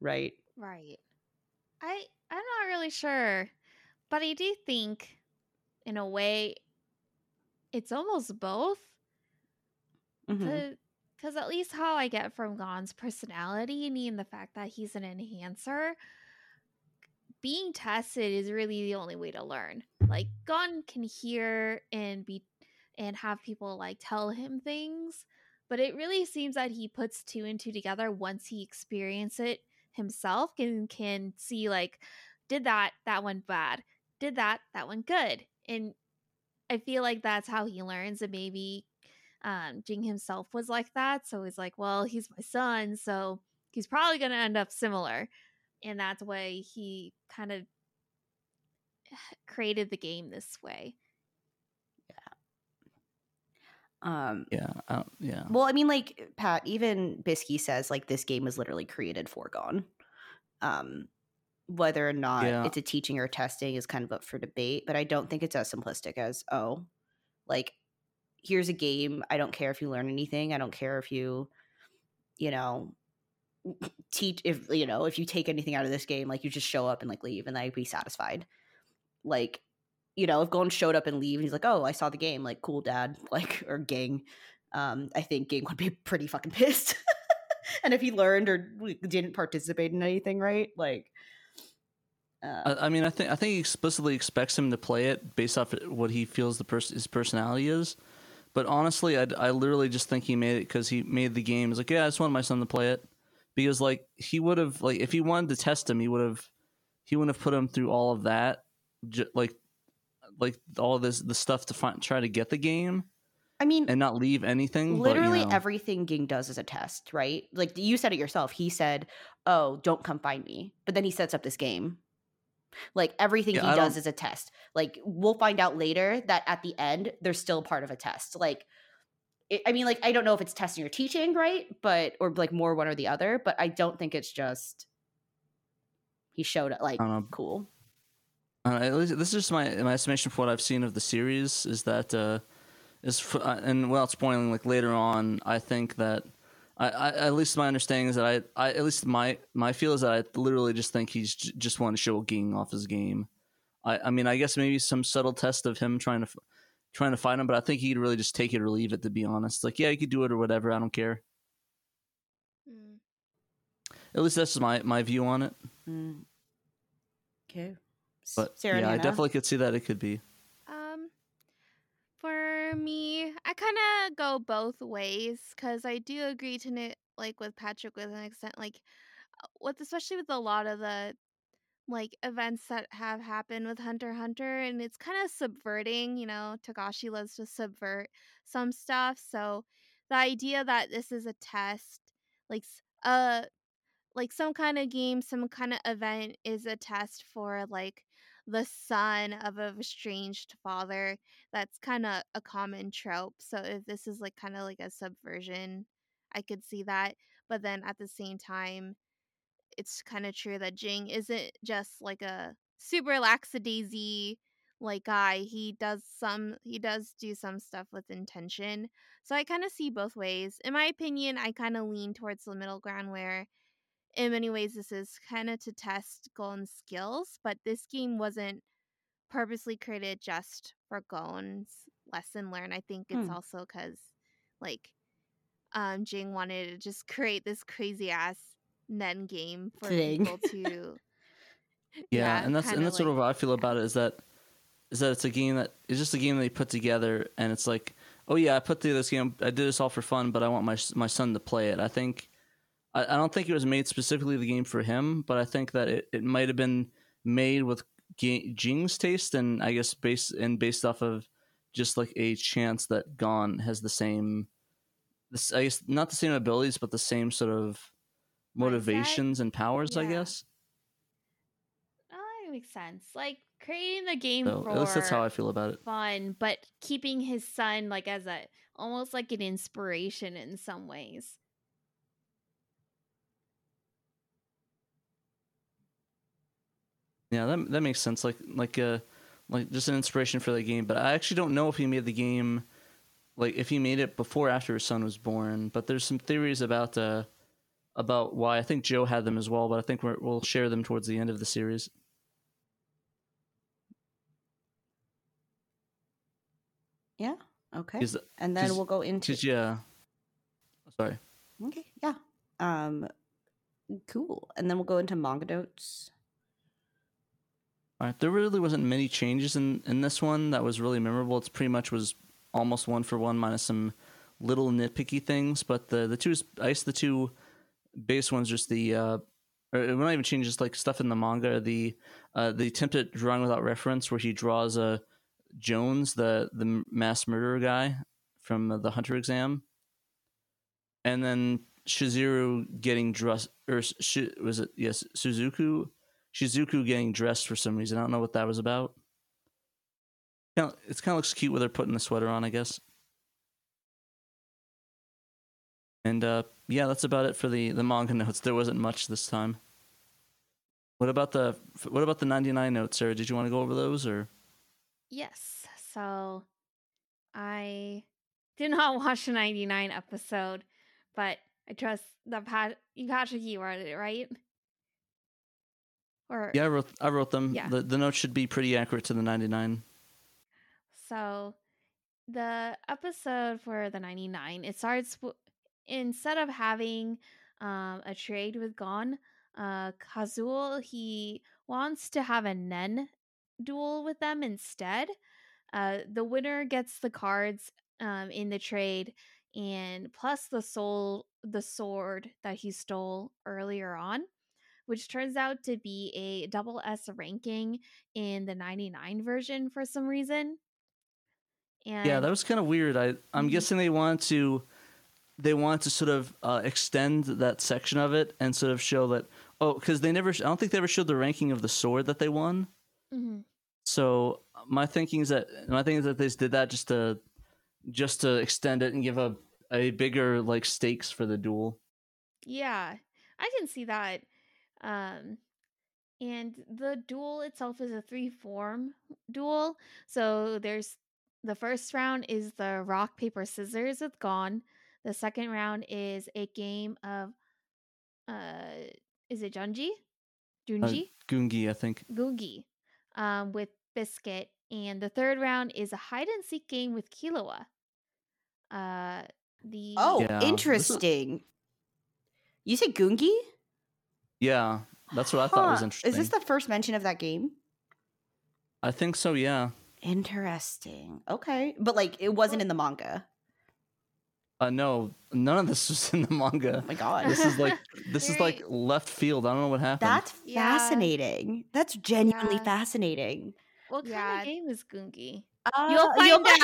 right? Right. I I'm not really sure, but I do think in a way it's almost both mm-hmm. because at least how I get from Gon's personality, and the fact that he's an enhancer, being tested is really the only way to learn. Like Gon can hear and be and have people like tell him things, but it really seems that he puts two and two together once he experiences it himself can can see like did that that went bad. Did that that went good. And i feel like that's how he learns and maybe um ging himself was like that. So he's like well he's my son so he's probably going to end up similar. And that's why he kind of created the game this way Um Yeah, I yeah. well, I mean like Pat, even Bisky says like this game was literally created for Gon. Um whether or not Yeah. it's a teaching or testing is kind of up for debate, but I don't think it's as simplistic as oh, like here's a game. I don't care if you learn anything. I don't care if you you know, teach if you know if you take anything out of this game, like you just show up and like leave, and I'd be satisfied. Like, you know, if Gon showed up and leave, and he's like, "Oh, I saw the game," like, "Cool, Dad," like, or Ging. Um, I think Ging would be pretty fucking pissed. and if he learned or didn't participate in anything, right? Like, uh, I, I mean, I think I think he explicitly expects him to play it based off what he feels the person his personality is. But honestly, I, I literally just think he made it because he made the game. He's like, yeah, I just want my son to play it because like he would have like if he wanted to test him, he would have he wouldn't have put him through all of that, j- like like all this the stuff to find try to get the game I mean, and not leave anything. but, you literally know. everything Ging does is a test, right? Like you said it yourself. He said, "Oh, don't come find me," but then he sets up this game. Like everything Yeah, he I does don't- is a test. Like we'll find out later that at the end they're still part of a test. Like, it, I mean, like I don't know if it's testing or teaching, right? But or like more one or the other. But I don't think it's just he showed it like I don't know. cool. Uh, at least this is just my my estimation for what I've seen of the series is that uh, is f- uh, and without spoiling, like later on, I think that I, I at least my understanding is that I, I at least my my feel is that I literally just think he's j- just want to show Ging off his game. I I mean I guess maybe some subtle test of him trying to f- trying to find him, but I think he'd really just take it or leave it. To be honest, like yeah, you could do it or whatever. I don't care. Mm. At least that's my my view on it. Mm. Okay, But Sarah and yeah, I definitely could see that it could be. Um, for me, I kind of go both ways because I do agree to it, like with Patrick with an extent, like uh, with especially with a lot of the like events that have happened with Hunter Hunter, and it's kind of subverting. You know, Togashi loves to subvert some stuff, so the idea that this is a test, like s- uh like some kind of game, some kind of event is a test for like the son of a estranged father. That's kind of a common trope. So if this is like kind of like a subversion, I could see that. But then at the same time, it's kind of true that Ging isn't just like a super lackadaisy like guy. He does some he does do some stuff with intention. So I kind of see both ways. In my opinion, I kind of lean towards the middle ground where in many ways this is kind of to test Gon's skills, but this game wasn't purposely created just for Gon's lesson learned. I think it's Hmm. also because like um Ging wanted to just create this crazy ass Nen game for Thing. people to Yeah, and that's and kinda that's sort of like- how I feel about it. Is that is that it's a game that it's just a game they put together, and it's like, oh yeah, I put together this game. I did this all for fun, but I want my my son to play it. I think I, I don't think it was made specifically the game for him, but I think that it, it might have been made with Ging's taste, and I guess based and based off of just like a chance that Gon has the same, this I guess not the same abilities, but the same sort of motivations and powers. I guess. Oh, that makes sense. Like creating the game So for at least that's how I feel about it. fun, but keeping his son like as a almost like an inspiration in some ways. Yeah, that that makes sense. Like like uh like just an inspiration for the game. But I actually don't know if he made the game like if he made it before or after his son was born. But there's some theories about uh about why. I think Joe had them as well, but I think we're, we'll share them towards the end of the series. Yeah. Okay. Is- and then we'll go into yeah, sorry. Okay, yeah. Um cool. And then we'll go into manga notes. All right, there really wasn't many changes in in this one that was really memorable. It's pretty much was almost one for one minus some little nitpicky things. But the the two I guess the two base ones just the uh, or it not even change just like stuff in the manga. The uh, the attempt at drawing without reference where he draws a uh, Johness the the mass murderer guy from the Hunter exam, and then Shizuru getting dressed or Sh- was it yes Suzuku Shizuku getting dressed for some reason. I don't know what that was about. It kind of looks cute with her putting the sweater on, I guess. And uh, yeah, that's about it for the the manga notes. There wasn't much this time. What about the what about the ninety nine notes, Sarah? Did you want to go over those or? Yes. So I did not watch the 99 episode, but I trust that Pat Patrick you wrote it, right? Or Yeah, I wrote I wrote them. Yeah. The the notes should be pretty accurate to the 99. So the episode for the 99, it starts w- instead of having um, a trade with Gon, uh, Kazsule, he wants to have a Nen duel with them instead. Uh, the winner gets the cards um, in the trade and plus the soul the sword that he stole earlier on which turns out to be a double s ranking in the 99 version for some reason and Yeah, that was kind of weird. I I'm Mhm. guessing they want to they wanted to sort of uh, extend that section of it and sort of show that oh because they never I don't think they ever showed the ranking of the sword that they won. Mhm. So my thinking is that my thinking is that they did that just to just to extend it and give a a bigger like stakes for the duel. Yeah, I can see that. Um, and the duel itself is a three form duel. So there's the first round is the rock, paper, scissors with Gon. The second round is a game of, uh, is it Junji? Uh, Junji? Gungi, I think. Gungi, um, with Biscuit. And the third round is a hide and seek game with Killua. Uh, the Oh, Yeah, interesting. You say Gungi? Yeah, that's what I thought was interesting. Is this the first mention of that game? I think so. Yeah. Interesting. Okay, but like it wasn't in the manga. Uh, no, none of this was in the manga. Oh my god, This is like this is like left field. I don't know what happened. that's Yeah. fascinating. That's genuinely Yeah. fascinating. what kind Yeah. of game is Gungi? Uh, You'll find out.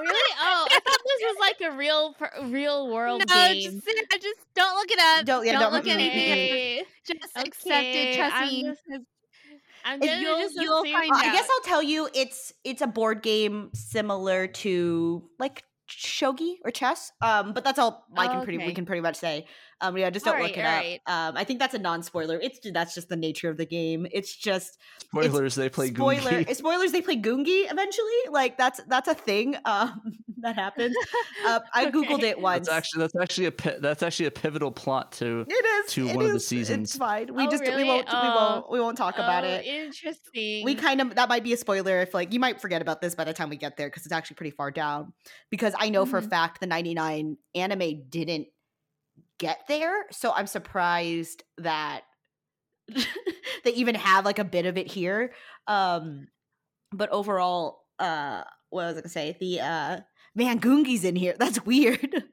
Really? Oh, I thought this was like a real, real world no, game. just, just don't look it up. Don't- yeah, don't, don't- look at mm, mm, mm. Okay. Just accept it. Okay, Trust I'm me. just- I'm gonna you'll- just you'll assume- find I guess. I'll tell you it's it's a board game similar to like shogi or chess. Um, but that's all I can pretty we can pretty much say. Um, yeah, just don't look Alright, it up. alright. Um, I think that's a non-spoiler. It's that's just the nature of the game. It's just Spoilers. They play spoiler Gungi. spoilers. They play Gungi eventually. Like that's that's a thing. Um, that happens. Uh, I googled Okay. it once. That's actually that's actually a that's actually a pivotal plot to it is to it one of the seasons. It's fine. We Oh, just we really? won't we Oh. won't we won't talk about Oh, it. Interesting. we kind of that might be a spoiler if like you might forget about this by the time we get there because it's actually pretty far down because i know for a Mhm. fact the 99 anime didn't get there so i'm surprised that they even have like a bit of it here um but overall uh what was i gonna say? The uh man gungi's in here. That's weird.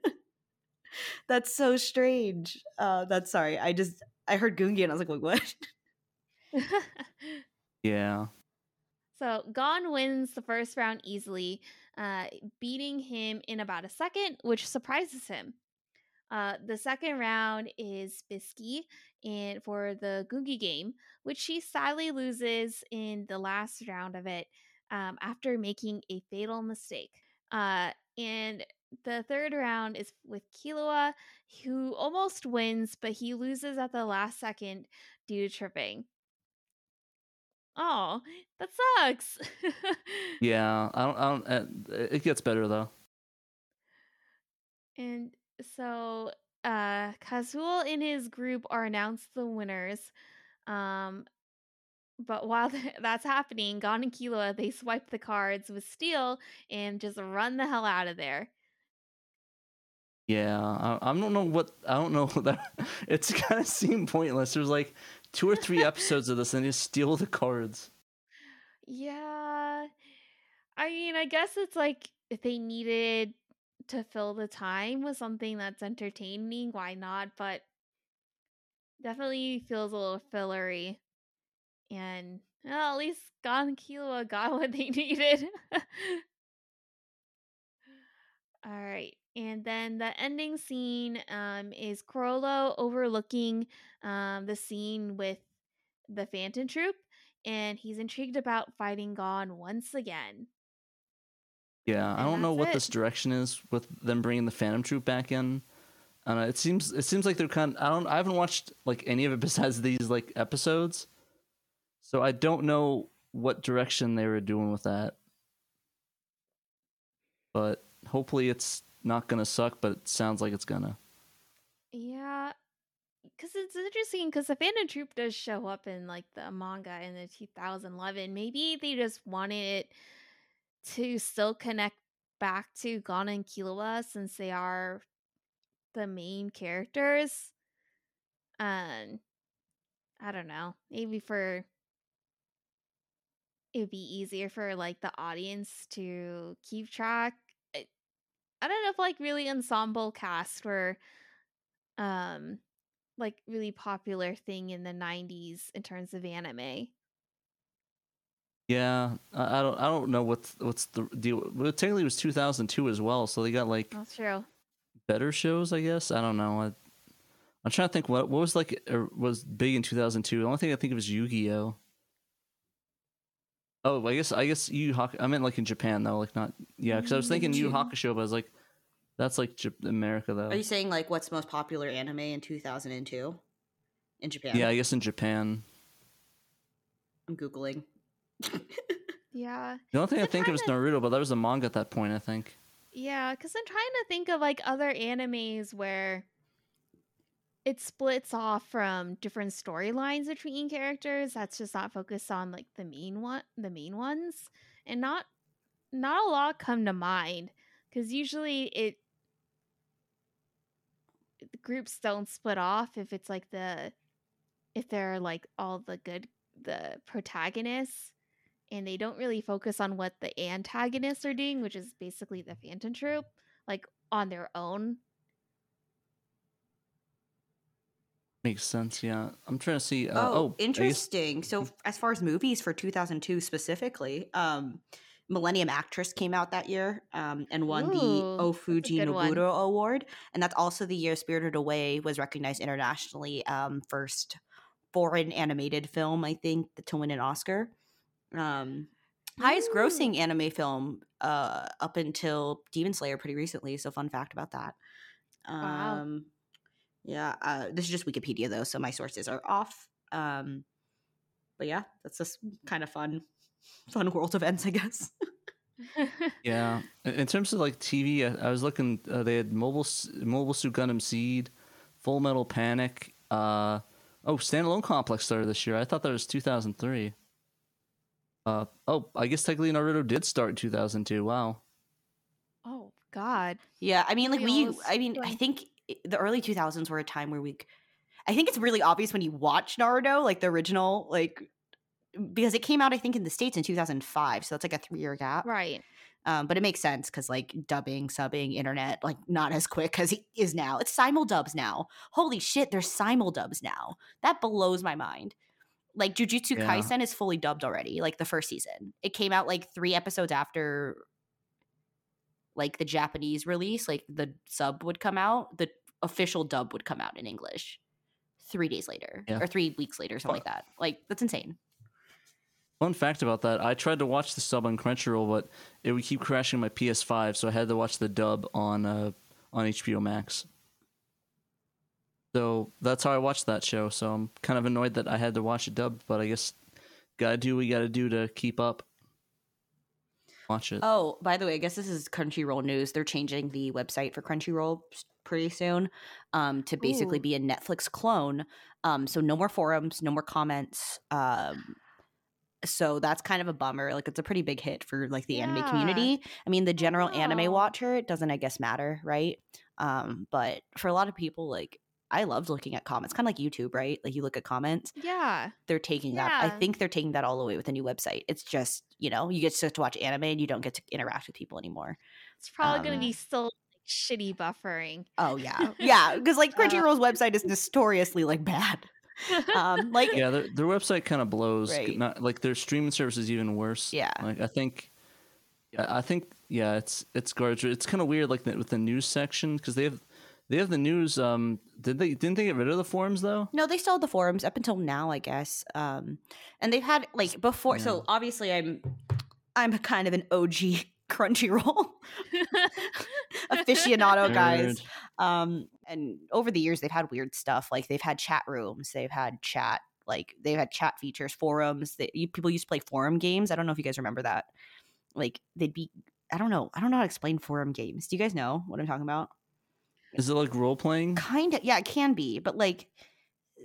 That's so strange. Uh that's sorry i just i heard gungi and i was like wait what? Yeah. so Gon wins the first round easily, uh, beating him in about a second, which surprises him. Uh, the second round is Bisky, and for the Gungi game, which she sadly loses in the last round of it um, after making a fatal mistake. Uh, and the third round is with Killua, who almost wins, but he loses at the last second due to tripping. Oh, that sucks. Yeah. I don't. I don't. Uh, it gets better though. And so uh Kazsule and his group are announced the winners. Um but while th- that's happening, Gon and Killua they swipe the cards with steel and just run the hell out of there. Yeah. I, I don't know what. I don't know that. It's kind of seemed pointless. There's like two or three episodes of this, and they just steal the cards. Yeah. I mean, I guess it's like if they needed to fill the time with something that's entertaining, why not? But definitely feels a little fillery. And well, at least Gon and Killua got what they needed. All right. And then the ending scene um, is Chrollo overlooking um, the scene with the Phantom Troop, and he's intrigued about fighting Gon once again. Yeah, I don't know what it. this direction is with them bringing the Phantom Troop back in. I know. It seems it seems like they're kind. I don't. I haven't watched like any of it besides these like episodes, so I don't know what direction they were doing with that. But hopefully, it's not gonna suck. But it sounds like it's gonna. Yeah, because it's interesting because the Phantom Troop does show up in like the manga in the 2011. Maybe they just wanted it to still connect back to Gon and Killua since they are the main characters. Um, I don't know. Maybe for it would be easier for like the audience to keep track. I, I don't know if like really ensemble cast were um like really popular thing in the 90s in terms of anime. Yeah, I, I don't I don't know what's what's the deal. Well, technically it was 2002 as well, so they got like That's true. better shows, I guess. I don't know. I, I'm trying to think what what was like was big in 2002. The only thing I think of is Yu-Gi-Oh. Oh, I guess I guess Yu Hak. I meant like in Japan though, like not yeah. Because I was thinking mm-hmm. Yu Yu Hakusho, but I was like, that's like J- America though. Are you saying like what's most popular anime in 2002 in Japan? Yeah, I guess in Japan. I'm googling. Yeah. The only thing I think of is Naruto, but that was a manga at that point. I think. Yeah, because I'm trying to think of like other animes where it splits off from different storylines between characters. That's just not focused on like the main one, the main ones, and not not a lot come to mind because usually it the groups don't split off if it's like the if they're like all the good the protagonists and they don't really focus on what the antagonists are doing, which is basically the Phantom Troop, like on their own. Makes sense. Yeah, I'm trying to see. Uh, oh, oh, I guess- interesting. So as far as movies for 2002 specifically, um, Millennium Actress came out that year um, and won Ooh, the that's a Ofuji good one. Noburo Award, and that's also the year Spirited Away was recognized internationally. Um, first foreign animated film, I think, to win an Oscar. Um, highest Ooh. grossing anime film uh, up until Demon Slayer pretty recently. So fun fact about that. Wow. Um, yeah, uh, this is just Wikipedia though, so my sources are off. Um, but yeah, that's just kind of fun, fun world events, I guess. Yeah, in in terms of like TV, I, I was looking. Uh, they had mobile mobile suit Gundam Seed, Full Metal Panic. Uh, oh, standalone complex started this year. I thought that was 2003. Uh, oh, I guess technically Naruto did start in 2002. Wow. oh God. Yeah, I mean, like we, Feels I mean, I think the early 2000s were a time where we, I think it's really obvious when you watch Naruto, like the original, like because it came out, I think, in the states in 2005, so that's like a three year gap. Right. Um, but it makes sense because like dubbing, subbing, internet, like not as quick as it is now. It's simul dubs now. Holy shit, there's simul dubs now. That blows my mind. Like Jujutsu Yeah. Kaisen is fully dubbed already, like the first season. It came out like three episodes after like the Japanese release, like the sub would come out, the official dub would come out in English three days later Yeah. or three weeks later, something like that. Like that's insane. Fun fact about that: I tried to watch the sub on Crunchyroll, but it would keep crashing my PS5, so I had to watch the dub on uh, on HBO Max. So that's how I watched that show. So I'm kind of annoyed that I had to watch it dubbed, but I guess gotta do what we gotta do to keep up. Watch it. Oh, by the way, I guess this is Crunchyroll news. They're changing the website for Crunchyroll pretty soon um, to basically Ooh. be a Netflix clone. Um, so no more forums, no more comments. Um, so that's kind of a bummer. Like it's a pretty big hit for like the anime community. I mean, the general anime watcher it doesn't, I guess, matter, right? Um, but for a lot of people, like I loved looking at comments, kind of like YouTube, right? Like you look at comments Yeah. they're taking that. I think they're taking that all away with the new website. It's just, you know, you get to watch anime and you don't get to interact with people anymore. It's probably Um, gonna be still like, shitty buffering. Oh yeah. yeah. Because like Uh, Crunchyroll's website is notoriously like bad. Um like yeah, their their website kind of blows. Right. Not like their streaming service is even worse. Yeah. Like I think, yeah, I think yeah, it's it's garbage. It's kind of weird, like the, with the news section because they have they have the news. Um, did they didn't they get rid of the forums though? No, they still have the forums up until now, I guess. Um and they've had like before Yeah. so obviously I'm I'm kind of an OG Crunchyroll aficionado guys. Um and over the years they've had weird stuff like they've had chat rooms they've had chat like they've had chat features forums that you, people used to play forum games i don't know if you guys remember that like they'd be i don't know i don't know how to explain forum games do you guys know what i'm talking about Is it like role playing? kind of yeah it can be but like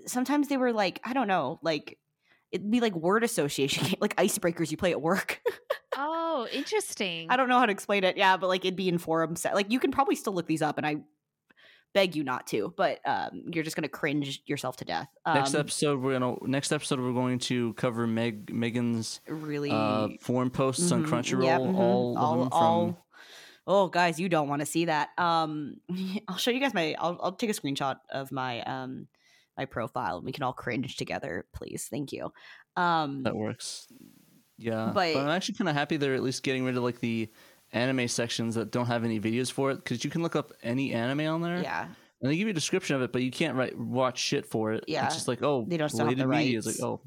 sometimes they were like i don't know like it'd be like word association like icebreakers you play at work Oh, interesting. i don't know how to explain it yeah but like it'd be in forum set like you can probably still look these up and i beg you not to but um you're just gonna cringe yourself to death um, next episode, we're gonna next episode we're going to cover Meg Megan's really uh, forum posts on Mhm, Crunchyroll. yep, mhm, All of them from all- oh guys you don't want to see that um i'll show you guys my I'll, I'll take a screenshot of my um my profile and we can all cringe together please thank you um that works. Yeah, But- but, I'm actually kind of happy they're at least getting rid of like the anime sections that don't have any videos for it because you can look up any anime on there. yeah and they give you a description of it, but you can't write watch shit for it. Yeah. it's just like oh, They don't still have the media rights. like oh,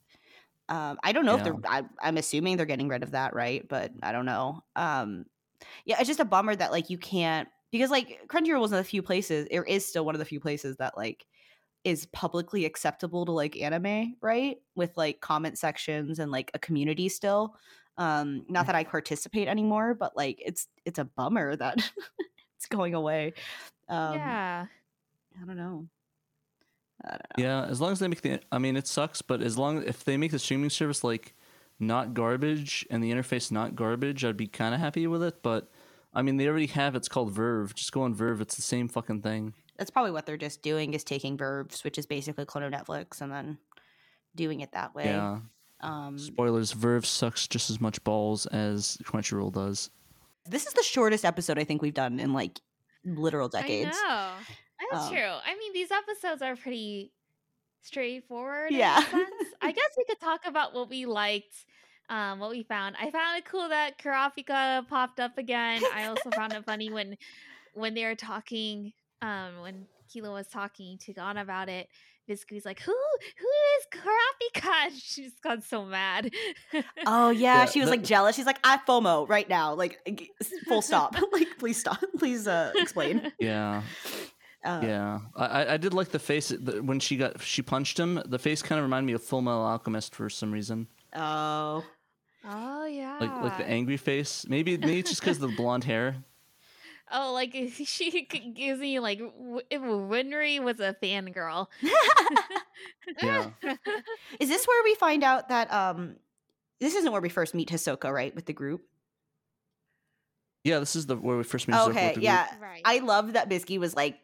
Um, I don't know if they're. I, I'm assuming they're getting rid of that, right? But I don't know. Um, yeah, it's just a bummer that like you can't because like Crunchyroll was one of the few places, or is still one of the few places that like is publicly acceptable to like anime, right? With like comment sections and like a community still. Um, not that I participate anymore, but like it's it's a bummer that it's going away. Um, yeah. I don't know. I don't know. yeah. As long as they make the, I mean, it sucks, but as long if they make the streaming service like not garbage and the interface not garbage, I'd be kind of happy with it. But I mean, they already have it's called VRV. Just go on VRV. It's the same fucking thing. that's probably what they're just doing is taking verbs which is basically clone of netflix and then doing it that way Yeah. um Spoilers: VRV sucks just as much balls as Crunchyroll does. this is the shortest episode i think we've done in like literal decades I know. That's Um, true. I mean, these episodes are pretty straightforward. Yeah. In a sense. I guess we could talk about what we liked, um, what we found. I found it cool that Kurapika popped up again. I also found it funny when when they were talking, um, when Killua was talking to Gon about it. Biscuit's like, "Who? Who is Kurapika?" She just got so mad. oh yeah, Yeah, she was the- like jealous she's like i fomo right now like full stop like please stop please uh explain Yeah. uh, Yeah, I, I- I did like the face the, when she got she punched him. The face kind of reminded me of Fullmetal Alchemist for some reason, oh oh yeah. like like the angry face. Maybe maybe it's just because of the blonde hair. Oh, like she gives me like w- if Winry was a fangirl. Yeah. is this where we find out that um this isn't where we first meet hisoka right with the group Yeah, this is the where we first meet. Zuko with okay the yeah group. right. i love that bisky was like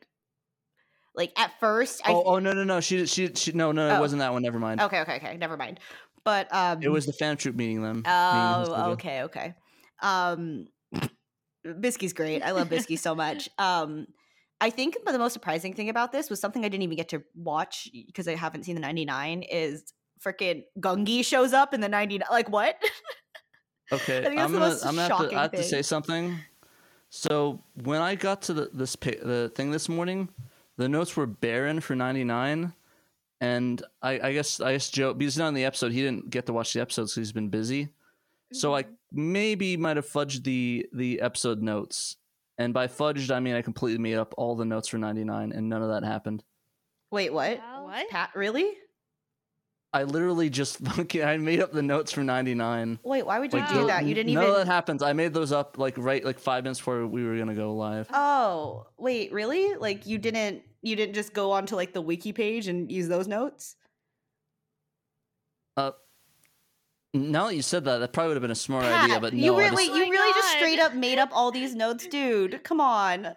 like at first I Oh, oh no no no she she she no no Oh. it wasn't that one. Never mind. Okay, okay, okay. Never mind. But um It was the fan troop meeting them. Oh, okay, okay. Um Bisky's great. I love Bisky so much. Um I think the most surprising thing about this was something I didn't even get to watch because I haven't seen the 99 is freaking Gungi shows up in the 99 like what? Okay, I I'm gonna I'm gonna have to, I have to say something. So when I got to the this the thing this morning, the notes were barren for 99, and I, I guess I guess Joe because he's not in the episode, he didn't get to watch the episode because he's been busy. So I mm-hmm. maybe might have fudged the the episode notes, and by fudged I mean I completely made up all the notes for 99, and none of that happened. Wait, what? What? Pat, really? I literally just fucking I made up the notes for 99. Wait, why would you Like do no- that? You didn't none even of that happens. I made those up like right like five minutes before we were gonna go live. Oh, wait, really? Like you didn't you didn't just go onto like the wiki page and use those notes? Uh, now that you said that, that probably would have been a smart Pat, idea. But no, you really, Oh my you really just straight up made up all these notes, dude. Come on.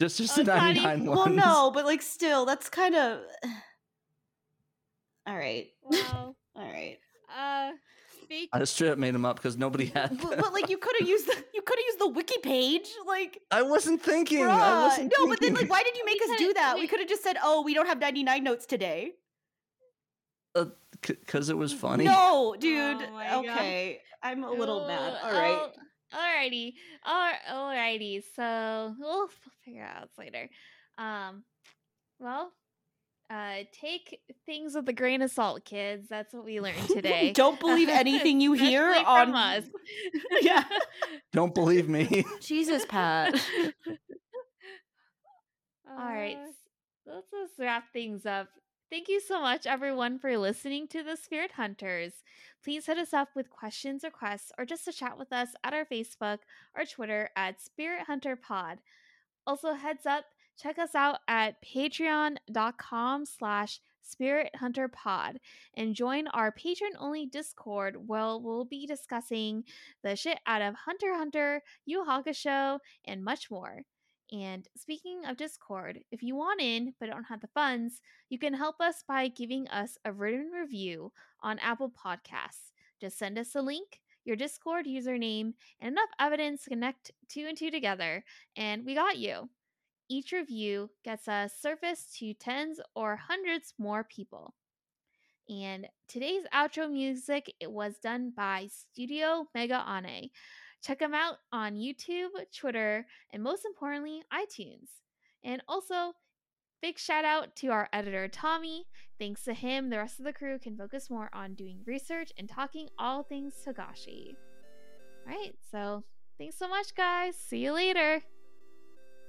just just Oh, the Connie. 99 Well, no, but like still, that's kind of. All right, Well, all right. uh, speak. I straight up made them up because nobody had. But, them. but like you could have used the you could have used the wiki page, like. I wasn't thinking. I wasn't no, but then like, why did you make We us do that? We we- could have just said, "Oh, we don't have ninety nine notes today." because it was funny. No, dude. Oh my God. okay, I'm a little mad. Oh, All right. oh, Alrighty. All, alrighty. So we'll f- figure it out later. Um, well, uh, take things with a grain of salt, kids. That's what we learned today. Don't believe anything you hear Especially on us. Yeah. Don't believe me. Jesus, Pat. All right. Uh, Let's just wrap things up. Thank you so much, everyone, for listening to the Spirit Hunters. Please hit us up with questions, requests, or just to chat with us at our Facebook or Twitter at Spirit Hunter Pod. Also, heads up, check us out at patreon.com slash spirit hunter pod and join our patron only discord where we'll be discussing the shit out of hunter hunter yu hakusho and much more. And speaking of discord if you want in but don't have the funds you can help us by giving us a written review on apple podcasts. Just send us a link your discord username and enough evidence to connect two and two together and we got you each review gets us surfaced to tens or hundreds more people. And today's outro music it was done by Studio Megaane. Check them out on YouTube, Twitter, and most importantly, iTunes. And also, big shout out to our editor Tommy. Thanks to him, the rest of the crew can focus more on doing research and talking all things Togashi. Alright, so thanks so much, guys. See you later.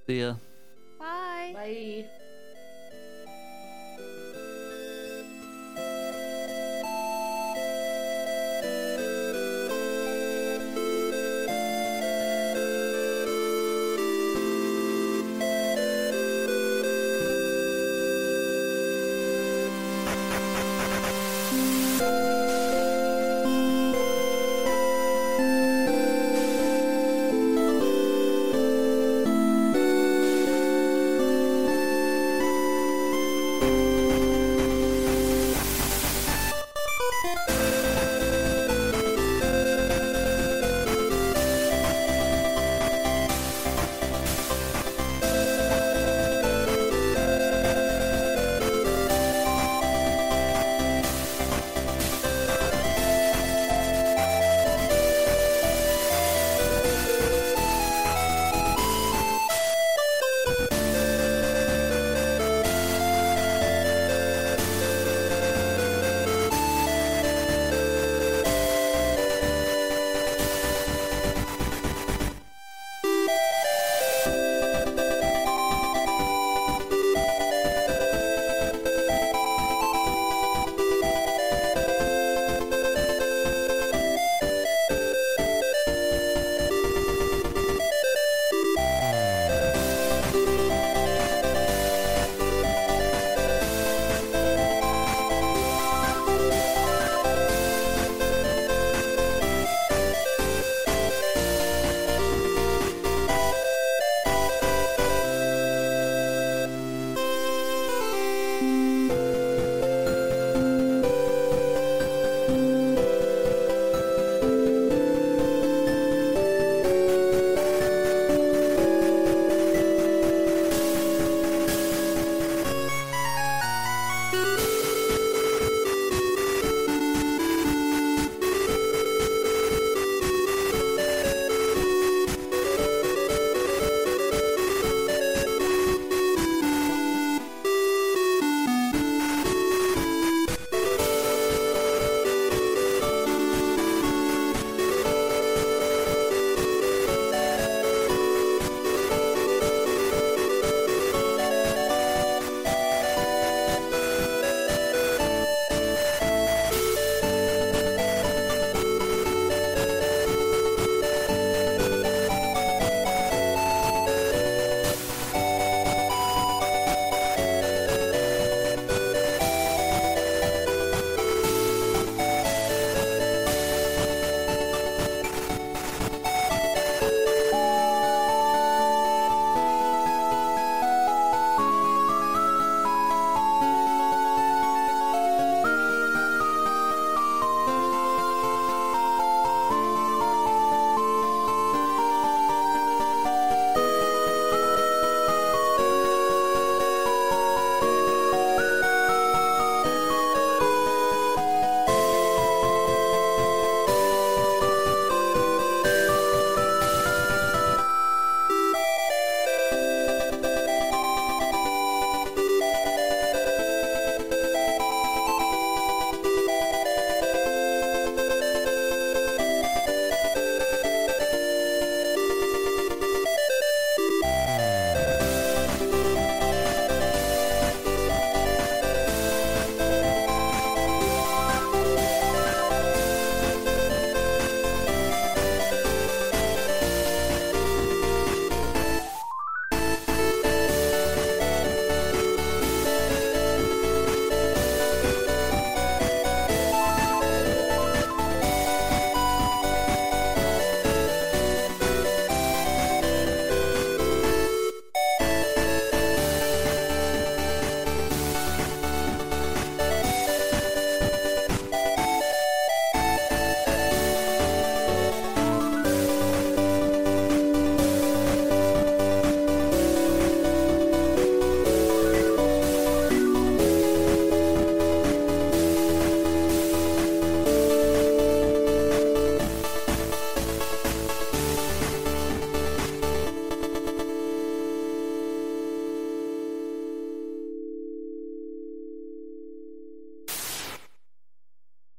See ya. Bye. Bye.